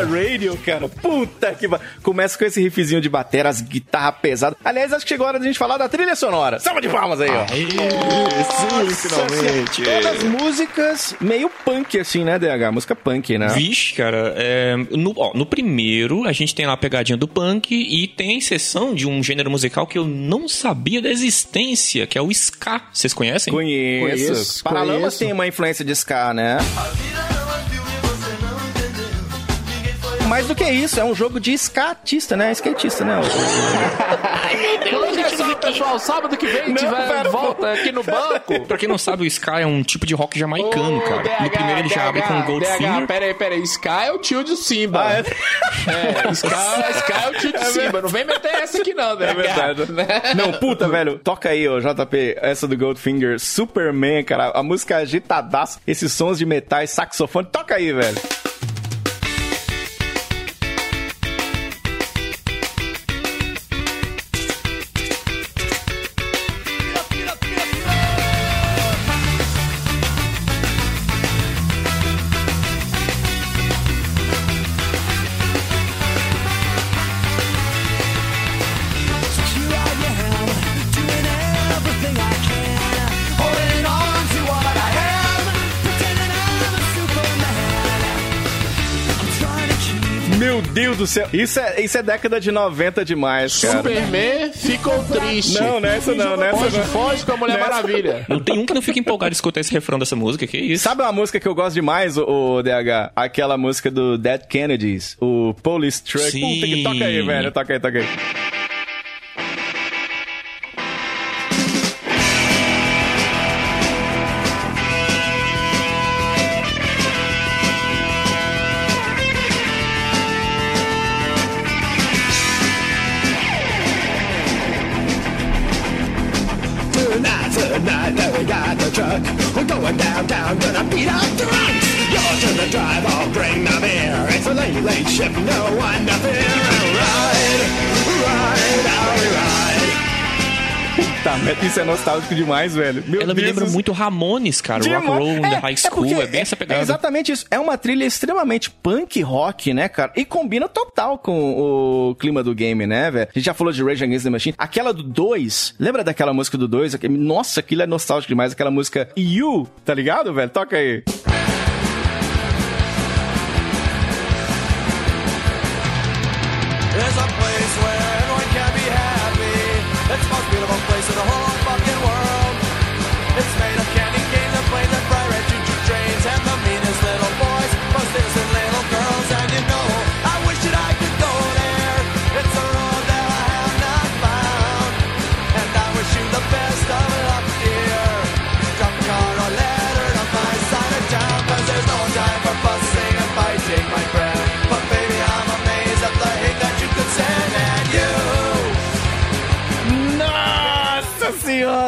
Radio, cara. Puta que. Começa com esse riffzinho de bateria, as guitarras pesadas. Aliás, acho que chegou a hora de a gente falar da trilha sonora. Salva de palmas aí, ó. Sim, finalmente. Todas músicas meio punk, assim, né, DH? Música punk, né? Vixe, cara, é, no, ó, no primeiro a gente tem lá a pegadinha do punk e tem a inserção de um gênero musical que eu não sabia da existência, que é o ska. Vocês conhecem? Conheço. Conheço, Paralamas conheço. tem uma influência de ska, né? Mais do que isso, é um jogo de skatista, né? Skatista, né? Olha só, pessoal, sábado que vem Não, tiver pera, volta aqui no banco. Pra quem não sabe, o ska é um tipo de rock jamaicano, Ô, cara. DH, no primeiro ele já abre com Goldfinger. Pera aí, pera aí. Sky é o tio de Simba. Ah, é? É, Sky, Sky é o tio de Simba. Não vem meter essa aqui, não, né? É verdade. Não, puta, velho. Toca aí, ó, JP, essa do Goldfinger, Superman, cara. A música é agitadaça, esses sons de metais, saxofone. Toca aí, velho. Deus do céu. Isso é, isso é década de 90 demais, cara. Superman ficou triste. Não, nessa não, nessa Foge, não. foge com a Mulher Nessa- Maravilha. Não tem um que não fica empolgado de escutar esse refrão dessa música, que isso? Sabe uma música que eu gosto demais, o, o DH? Aquela música do Dead Kennedys, o Police Truck. Sim. Puta que toca aí, velho. Toca aí, toca aí. Truck. We're going downtown, gonna beat up drunks. You're to the drive, I'll bring the beer. It's a late, late shift, no one to fear. Ride, ride, I'll ride. Puta merda, isso é nostálgico demais, velho. Meu Ela me Deus lembra do- muito Ramones, cara. Demais. Rock Roll in the High School. porque É, bem essa pegada. É exatamente isso. É uma trilha extremamente punk rock, né, cara? E combina total com o clima do game, né, velho? A gente já falou de Rage Against the Machine. Aquela do 2, lembra daquela música do 2? Nossa, aquilo é nostálgico demais. Aquela música You, tá ligado, velho? Toca aí. There's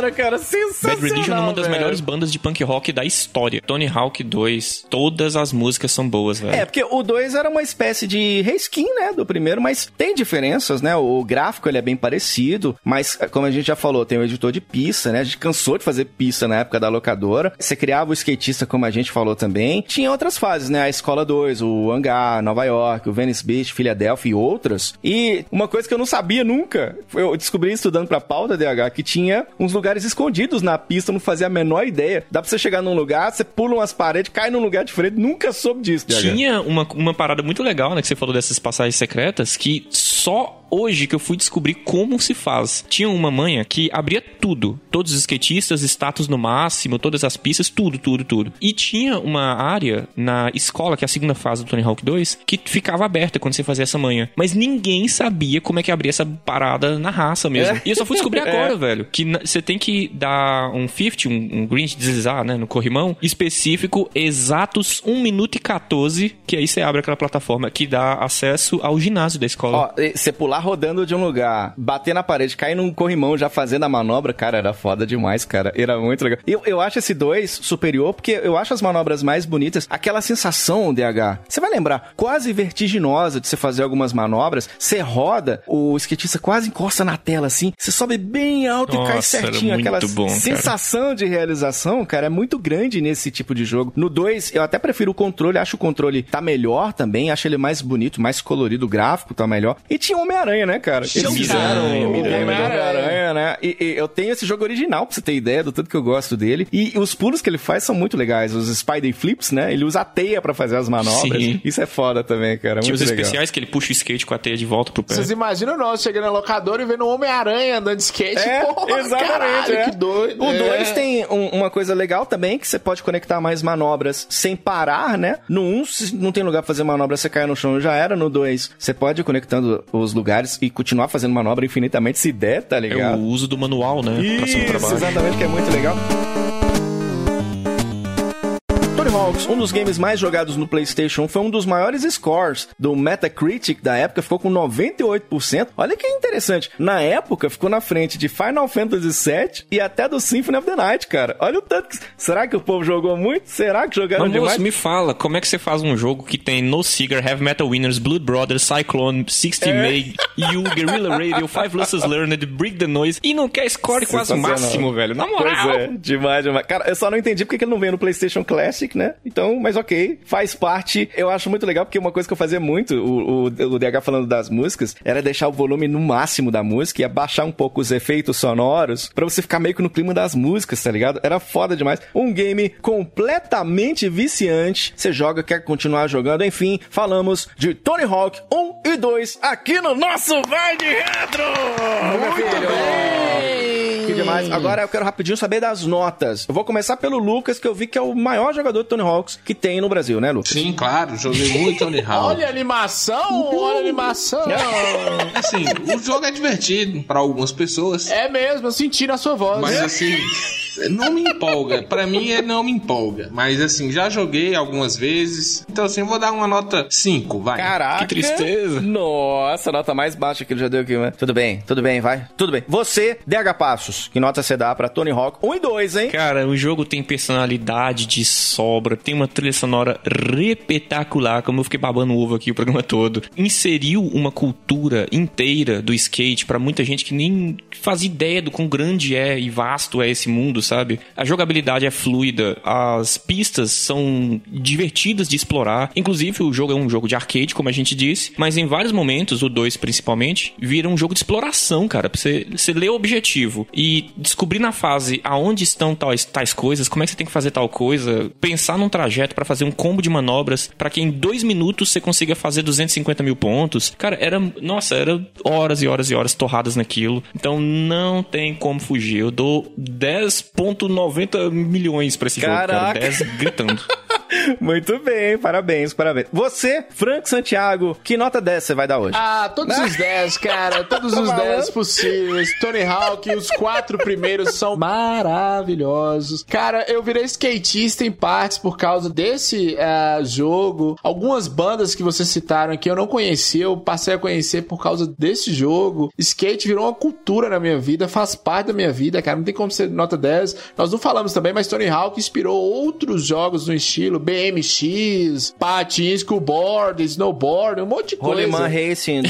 senhora, cara, sensacional. Bad Religion é uma das velho. melhores bandas de punk rock da história. Tony Hawk 2, todas as músicas são boas, velho. É, porque o 2 era uma espécie de reskin, né, do primeiro, mas tem diferenças, né? O gráfico ele é bem parecido, mas como a gente já falou, tem o editor de pista, né? A gente cansou de fazer pista na época da locadora. Você criava o skatista, como a gente falou também. Tinha outras fases, né? A Escola 2, o Hangar, Nova York, o Venice Beach, Philadelphia e outras. E uma coisa que eu não sabia nunca, eu descobri estudando pra pauta DH, que tinha uns lugares escondidos na pista, não fazia a menor ideia. Dá pra você chegar num lugar, você pula umas paredes, cai num lugar diferente, nunca soube disso. Tinha uma, uma parada muito legal, né? Que você falou dessas passagens secretas, que só hoje que eu fui descobrir como se faz. Tinha uma manha que abria tudo. Todos os skatistas, status no máximo, todas as pistas, tudo, tudo, tudo. E tinha uma área na escola, que é a segunda fase do Tony Hawk 2, que ficava aberta quando você fazia essa manha. Mas ninguém sabia como é que abria essa parada na raça mesmo. É. E eu só fui descobrir É. agora, velho. Que você tem que dar um 50, um, um green de deslizar, né, no corrimão, específico, exatos 1 minuto e 14, que aí você abre aquela plataforma que dá acesso ao ginásio da escola. Ó, você pular rodando de um lugar, bater na parede, cair num corrimão já fazendo a manobra, cara, era foda demais, cara. Era muito legal. Eu, eu acho esse 2 superior porque eu acho as manobras mais bonitas. Aquela sensação, DH, você vai lembrar, quase vertiginosa de você fazer algumas manobras. Você roda, o skatista quase encosta na tela assim, você sobe bem alto e cai Nossa, certinho. Aquela bom, cara. sensação de realização, cara, é muito grande nesse tipo de jogo. No 2, eu até prefiro o controle, acho o controle tá melhor também, acho ele mais bonito, mais colorido, o gráfico tá melhor. E tinha o Homem-Aranha, né, cara? Eles fizeram o. Homem-Aranha, né? E, e eu tenho esse jogo original, pra você ter ideia do tanto que eu gosto dele. E os pulos que ele faz são muito legais. Os Spider Flips, né? Ele usa a teia pra fazer as manobras. Sim. Isso é foda também, cara. Tinha muito os legal. especiais que ele puxa o skate com a teia de volta pro pé. Vocês imaginam nós chegando na locadora e vendo um Homem-Aranha andando de skate? É, Porra, exatamente. caralho, é. que doido. O É. 2 tem um- uma coisa legal também, que você pode conectar mais manobras sem parar, né? No 1, um, se não tem lugar pra fazer manobra, você cai no chão já era. No 2, você pode ir conectando os lugares e continuar fazendo manobra infinitamente se der, tá É ligado? o uso do manual, né? Isso, exatamente, que é muito legal. Hawks, um dos games mais jogados no PlayStation, foi um dos maiores scores do Metacritic da época, ficou com 98%. Olha que interessante. Na época, ficou na frente de Final Fantasy VII e até do Symphony of the Night, cara. Olha o tanto que... Será que o povo jogou muito? Será que jogaram Mas, demais? me fala, como é que você faz um jogo que tem No Seeker, Heavy Metal Winners, Blood Brothers, Cyclone, 60 É. May, You, Guerrilla Radio, Five Lessons Learned, Break the Noise e não quer score quase Sensacional. máximo, velho? Na moral. Pois é, demais, demais. Cara, eu só não entendi porque que ele não veio no PlayStation Classic, né? Então, mas ok, faz parte. Eu acho muito legal porque uma coisa que eu fazia muito, o, o, o DH falando das músicas, era deixar o volume no máximo da música e abaixar um pouco os efeitos sonoros pra você ficar meio que no clima das músicas, tá ligado? Era foda demais. Um game completamente viciante. Você joga, quer continuar jogando, enfim, falamos de Tony Hawk 1 e 2 aqui no nosso Vai de Retro! Meu filho! Que demais. Agora eu quero rapidinho saber das notas. Eu vou começar pelo Lucas, que eu vi que é o maior jogador de Tony Hawks que tem no Brasil, né, Lucas? Sim, claro, joguei muito Tony Hawk. Olha a animação, olha a animação. Assim, o jogo é divertido pra algumas pessoas, É mesmo, eu senti na sua voz. mas assim, não me empolga. Pra mim, ele não me empolga. Mas assim, já joguei algumas vezes. Então assim, eu vou dar uma nota 5, vai. Caraca. Que tristeza. Nossa, nota mais baixa que ele já deu aqui, né? Tudo bem, tudo bem, vai. Tudo bem. Você, DH Passos, que nota você dá pra Tony Hawk 1 e 2, hein? Cara, o jogo tem personalidade de sobra, tem uma trilha sonora repetacular, como eu fiquei babando ovo aqui o programa todo. Inseriu uma cultura inteira do skate pra muita gente que nem faz ideia do quão grande é e vasto é esse mundo, sabe? A jogabilidade é fluida, as pistas são divertidas de explorar. Inclusive, o jogo é um jogo de arcade, como a gente disse, mas em vários momentos, o 2 principalmente, vira um jogo de exploração, cara. Pra você, você ler o objetivo e descobrir na fase aonde estão tais, tais coisas, como é que você tem que fazer tal coisa, pensar num trajeto pra fazer um combo de manobras pra que em dois minutos você consiga fazer 250 mil pontos. Cara, era. Nossa, era horas e horas e horas torradas naquilo. Então não tem como fugir. Eu dou 10,90 milhões pra esse jogo, cara. Caraca. 10 gritando. Muito bem, parabéns, parabéns. Você, Frank Santiago, que nota 10 você vai dar hoje? Ah, todos os 10, cara. Todos os 10 possíveis. Tony Hawk, os quatro primeiros são maravilhosos. Cara, eu virei skatista em partes por causa desse ah, jogo. Algumas bandas que vocês citaram aqui eu não conhecia, eu passei a conhecer por causa desse jogo. Skate virou uma cultura na minha vida, faz parte da minha vida, cara. Não tem como ser nota 10. Nós não falamos também, mas Tony Hawk inspirou outros jogos no estilo BMX, patins, skateboard, snowboard, um monte de coisa. Roleman Racing.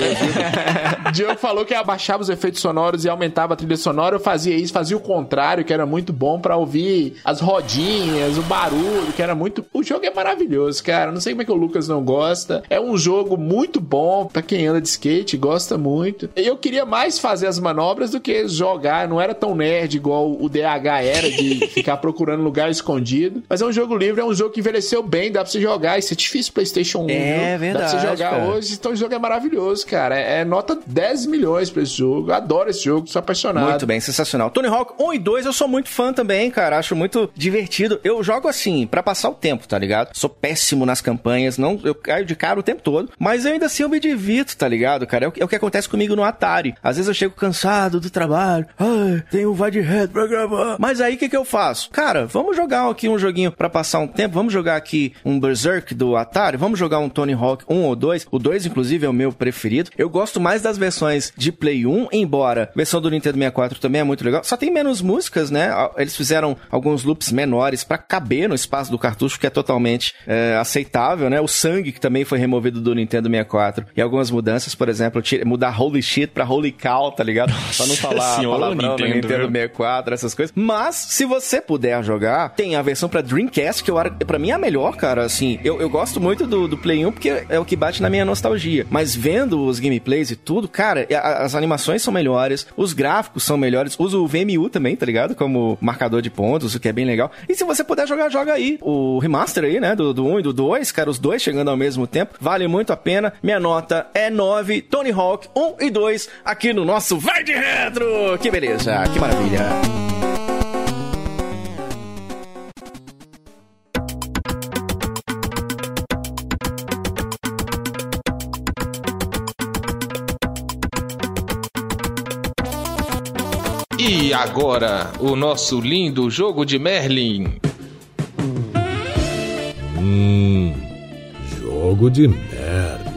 O Diogo falou que abaixava os efeitos sonoros e aumentava a trilha sonora. Eu fazia isso, fazia o contrário, que era muito bom pra ouvir as rodinhas, o barulho, que era muito. O jogo é maravilhoso, cara. Não sei como é que o Lucas não gosta. É um jogo muito bom pra quem anda de skate, gosta muito. Eu queria mais fazer as manobras do que jogar. Não era tão nerd igual o DH era, de ficar procurando lugar escondido. Mas é um jogo livre, é um jogo que envelheceu bem, dá pra você jogar. Isso é difícil PlayStation 1. É viu? Dá pra você verdade, jogar cara. hoje. Então o jogo é maravilhoso, cara. É, é nota 10 10 milhões pra esse jogo. Adoro esse jogo, sou apaixonado. Muito bem, sensacional. Tony Hawk 1 e 2 eu sou muito fã também, cara. Acho muito divertido. Eu jogo assim, pra passar o tempo, tá ligado? Sou péssimo nas campanhas, não, eu caio de cara o tempo todo, mas ainda assim eu me divirto, tá ligado, cara? É o, que- é o que acontece comigo no Atari. Às vezes eu chego cansado do trabalho, ai, tem um vai de reto pra gravar. Mas aí o que que eu faço? Cara, vamos jogar aqui um joguinho pra passar um tempo, vamos jogar aqui um Berserk do Atari, vamos jogar um Tony Hawk 1 ou 2. O 2, inclusive, é o meu preferido. Eu gosto mais das versões de Play 1, embora a versão do Nintendo 64 também é muito legal. Só tem menos músicas, né? Eles fizeram alguns loops menores pra caber no espaço do cartucho, que é totalmente é, aceitável, né? O sangue, que também foi removido do Nintendo 64. E algumas mudanças, por exemplo, mudar Holy Shit pra Holy Cow, tá ligado? pra não falar senhora, palavrão no Nintendo, Nintendo viu? 64, essas coisas. Mas, se você puder jogar, tem a versão pra Dreamcast, que eu, pra mim é a melhor, cara. Assim, eu, eu gosto muito do, do Play 1 porque é o que bate na minha nostalgia. Mas vendo os gameplays e tudo, cara, a- as animações são melhores, os gráficos são melhores. Uso o VMU também, tá ligado? Como marcador de pontos, o que é bem legal. E se você puder jogar, joga aí. O remaster aí, né? Do, do 1 e do 2, cara, os dois chegando ao mesmo tempo. Vale muito a pena. Minha nota é 9. Tony Hawk 1 e 2 aqui no nosso Vai de Retro. Que beleza, que maravilha. E agora, o nosso lindo jogo de Merlin. Hum, jogo de merda.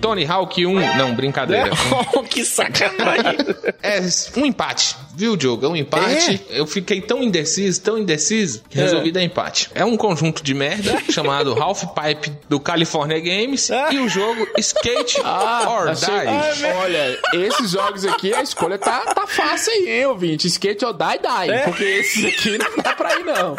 Tony Hawk 1. Não, brincadeira. que sacanagem. É um empate, viu, Diogo? É um empate. Eu fiquei tão indeciso, tão indeciso, que É. resolvi dar empate. É um conjunto de merda chamado Half Pipe do California Games e o jogo Skate or achei- Die. Olha, esses jogos aqui, a escolha tá, tá fácil aí, hein, ouvinte? Skate or Die, Die. É. Porque esses aqui não dá pra ir, não.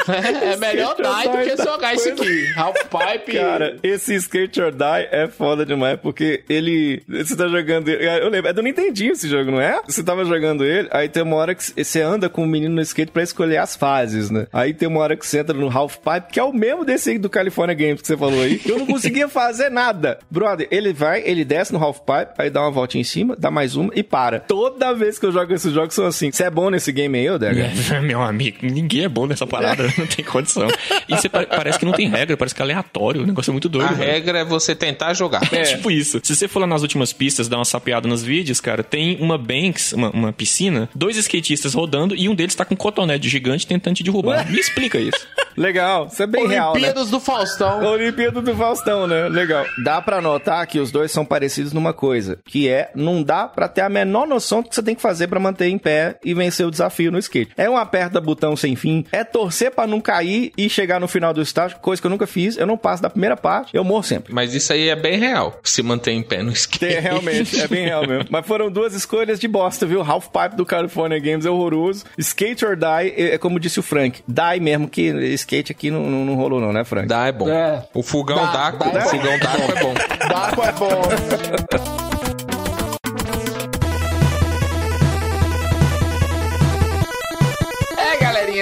É, melhor or Die do Die, que jogar isso aqui. Half Pipe. Cara, esse Skate or Die é foda demais, porque ele. Você tá jogando. ele- Eu lembro, é do Nintendinho esse jogo, não é? Você tava jogando ele, aí tem uma hora que você anda com o menino no skate pra escolher as fases, né? Aí tem uma hora que você entra no Half Pipe, que é o mesmo desse aí do California Games que você falou aí. Eu não conseguia fazer nada. Brother, ele vai, ele desce no Half Pipe, aí dá uma volta em cima, dá mais uma e para. Toda vez que eu jogo esses jogos são assim. Você é bom nesse game aí, ô Dega? Meu amigo, ninguém é bom nessa parada, não tem condição. E você pa- parece que não tem regra, parece que é aleatório, o negócio é muito doido. A velho. regra é você tentar jogar. É tipo isso. Se você for lá nas últimas pistas, dar uma sapeada nos vídeos, cara, tem uma Banks, uma, uma piscina, dois skatistas rodando e um deles tá com um cotonete gigante tentando te derrubar. Me explica isso. Legal, isso é bem real, né? Olimpíadas do Faustão. Olimpíada do Faustão, né? Legal. Dá pra notar que os dois são parecidos numa coisa, que é não dá pra ter a menor noção do que você tem que fazer pra manter em pé e vencer o desafio no skate. É um aperta botão sem fim, é torcer pra não cair e chegar no final do estágio, coisa que eu nunca fiz. Eu não passo da primeira parte, eu morro sempre. Mas isso aí é bem real. Se manter em pé no skate. Tem, realmente, é bem real mesmo. Mas foram duas escolhas de bosta, viu? Half Pipe do California Games é horroroso. Skate or Die, é é como disse o Frank. Die mesmo, que skate aqui não, não, não rolou não, né, Frank? Dá é bom. É. O fogão Daco, o fogão Daco é bom. Daco é bom.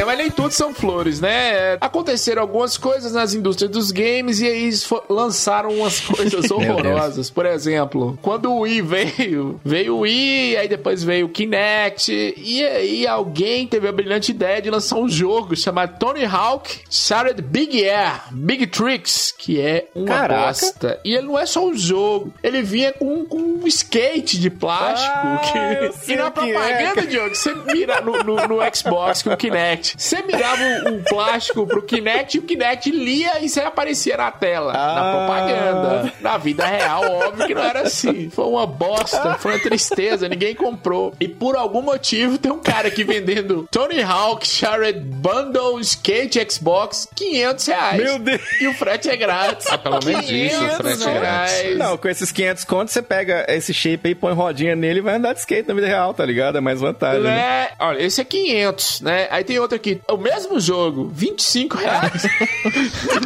mas nem tudo são flores, né? Aconteceram algumas coisas nas indústrias dos games e aí eles lançaram umas coisas horrorosas. Por exemplo, quando o Wii veio, veio o Wii, aí depois veio o Kinect, e aí alguém teve a brilhante ideia de lançar um jogo chamado Tony Hawk Shattered Big Air, Big Tricks, que é uma Caraca. bosta. E ele não é só um jogo, ele vinha com, com um skate de plástico. Ah, que... E na é, propaganda, cara. Diogo, você mira no, no- no Xbox com o Kinect. Você mirava o, o plástico pro Kinect e o Kinect lia e você aparecia na tela. Na Ah. propaganda. Na vida real, óbvio que não era assim. Foi uma bosta, foi uma tristeza, ninguém comprou. E por algum motivo tem um cara aqui vendendo Tony Hawk Shared Bundle Skate Xbox 500 reais. Meu Deus. E o frete é grátis. Ah, pelo menos isso, o 500 frete é grátis. reais. Não, com esses 500 contos você pega esse shape aí, põe rodinha nele e vai andar de skate na vida real, tá ligado? É mais vantagem. né? É, olha, esse é 500, né? Aí tem outro aqui, é o mesmo jogo, 25 reais.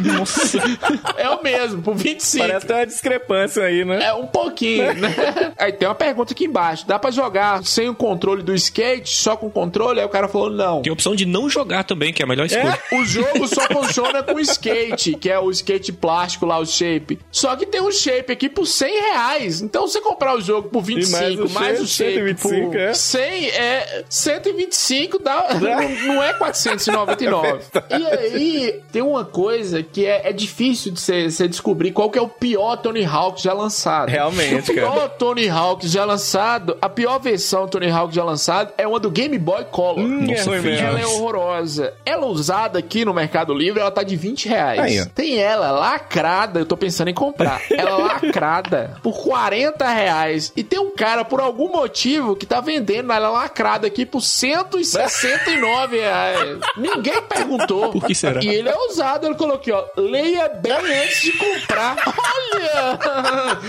Nossa. é o mesmo, por 25. Parece ter uma discrepância aí, né? É um pouquinho, né? Aí tem uma pergunta aqui embaixo. Dá pra jogar sem o controle do skate, só com o controle? Aí o cara falou não. Tem a opção de não jogar também, que é a melhor escolha. O jogo só funciona com skate, que é o skate plástico lá, o shape. Só que tem um shape aqui por 100 reais. Então você comprar o jogo por 25, mais o mais o shape, shape 125, por é. 100, é 125, dá, não, não é 499. E aí, tem uma coisa que é, é difícil de você descobrir qual que é o pior Tony Hawk já lançado. Realmente, o pior cara. Tony Hawk já lançado, a pior versão Tony Hawk já lançado é uma do Game Boy Color. Hum, é Nossa, mesmo. Ela é horrorosa. Ela usada aqui no Mercado Livre, ela tá de 20 reais. Aí. Tem ela lacrada, eu tô pensando em comprar. Ela lacrada por 40 reais. E tem um cara, por algum motivo, que tá vendendo ela lacrada aqui por 169 reais. Ninguém perguntou. Por que será? E ele é usado, ele colocou aqui, ó. Leia bem antes de comprar. Olha!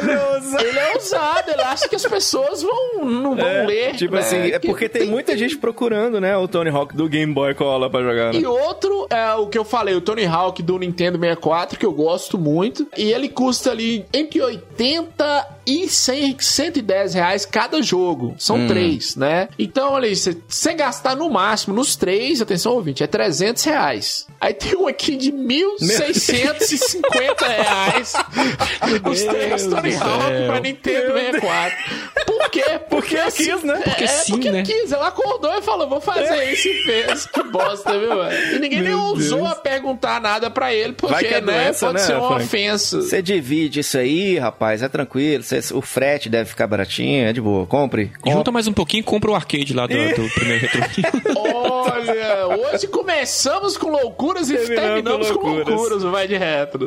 Ele é usado. Ele é usado, ele acha que as pessoas vão, não vão É, ler. tipo né? assim, é Que porque tem, muita gente procurando, né, o Tony Hawk do Game Boy Color pra jogar, né? E outro é o que eu falei, o Tony Hawk do Nintendo 64, que eu gosto muito. E ele custa ali entre 80 e 100, 110 reais cada jogo. São Hum. três, né? Então, olha aí, você gastar no máximo, nos três, atenção ouvinte, é 300 reais. Aí tem um aqui de 1.650 reais. Os três Tony Hawk pra Nintendo 64. Por quê? Porque, Porque quis, né? Porque é, sim, porque né? quis. Ela acordou e falou, vou fazer isso e fez. Que bosta, viu? E ninguém nem Meu ousou Deus. a perguntar nada pra ele, porque, é né, doença, pode né, ser uma Frank? ofensa. Você divide isso aí, rapaz, é tranquilo. Cê- o frete deve ficar baratinho, é de boa. Compre. Junta mais um pouquinho e compra o arcade lá do, do primeiro retro. Olha, hoje começamos com loucuras e Terminamos terminamos, com com loucuras. loucuras, o Vai de Retro.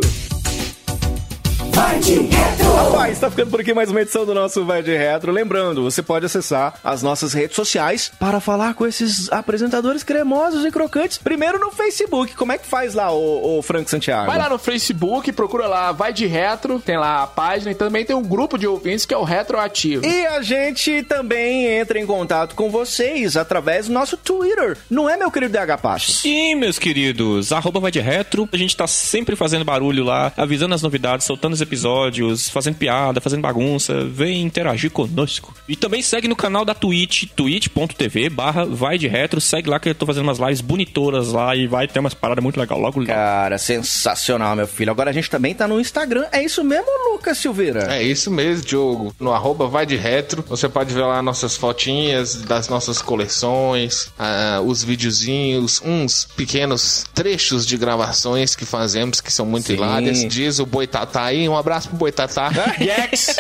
Rapaz, tá ficando por aqui mais uma edição do nosso Vai de Retro. Lembrando, você pode acessar as nossas redes sociais para falar com esses apresentadores cremosos e crocantes. Primeiro no Facebook. Como é que faz lá, o, o Frank Santiago? Vai lá no Facebook, procura lá Vai de Retro, tem lá a página e também tem um grupo de ouvintes que é o Retroativo. E a gente também entra em contato com vocês através do nosso Twitter. Não é, meu querido DH Passos? Sim, meus queridos, arroba vai de retro. A gente tá sempre fazendo barulho lá, avisando as novidades, soltando os episódios, fazendo piada, fazendo bagunça. Vem interagir conosco. E também segue no canal da Twitch, twitch.tv barra vai de retro. Segue lá que eu tô fazendo umas lives bonitoras lá e vai ter umas paradas muito legais logo. Cara, sensacional, meu filho. Agora a gente também tá no Instagram. É isso mesmo, Lucas Silveira? É isso mesmo, Diogo. No arroba vai de retro. Você pode ver lá nossas fotinhas das nossas coleções, ah, os videozinhos, uns pequenos trechos de gravações que fazemos que são muito Sim. hilárias. Diz o Boitatá aí. Um abraço pro Boitatá. Gex!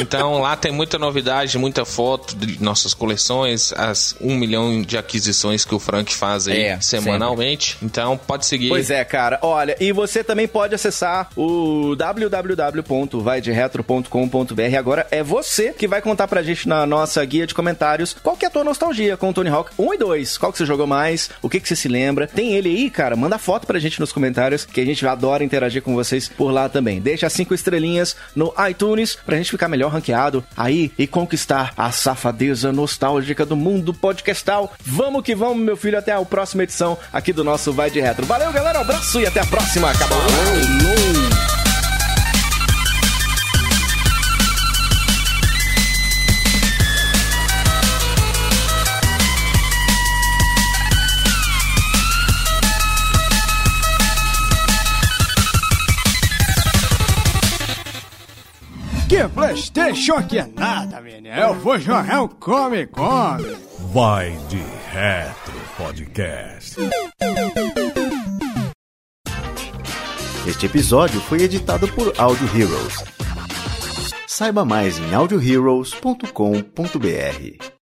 Então lá tem muita novidade, muita foto de nossas coleções, as um milhão de aquisições que o Frank faz aí É, semanalmente. Então pode seguir. Pois é, cara. Olha, e você também pode acessar o www.vaideretro.com.br. Agora é você que vai contar pra gente na nossa guia de comentários qual que é a tua nostalgia com o Tony Hawk 1 e 2. Qual que você jogou mais? O que que você se lembra? Tem ele aí, cara? Manda foto pra gente nos comentários que a gente adora interagir com vocês por lá também. Deixa as cinco estrelinhas no iTunes pra gente ficar melhor ranqueado aí e conquistar a safadeza nostálgica do mundo podcastal. Vamos que vamos, meu filho, até a próxima edição aqui do nosso Vai de Retro. Valeu, galera, abraço e até a próxima. Acabou. Que Playstation que é nada, menino. Eu vou jogar um Come Come. Vai de Retro Podcast. Este episódio foi editado por Audio Heroes. Saiba mais em audioheroes.com.br.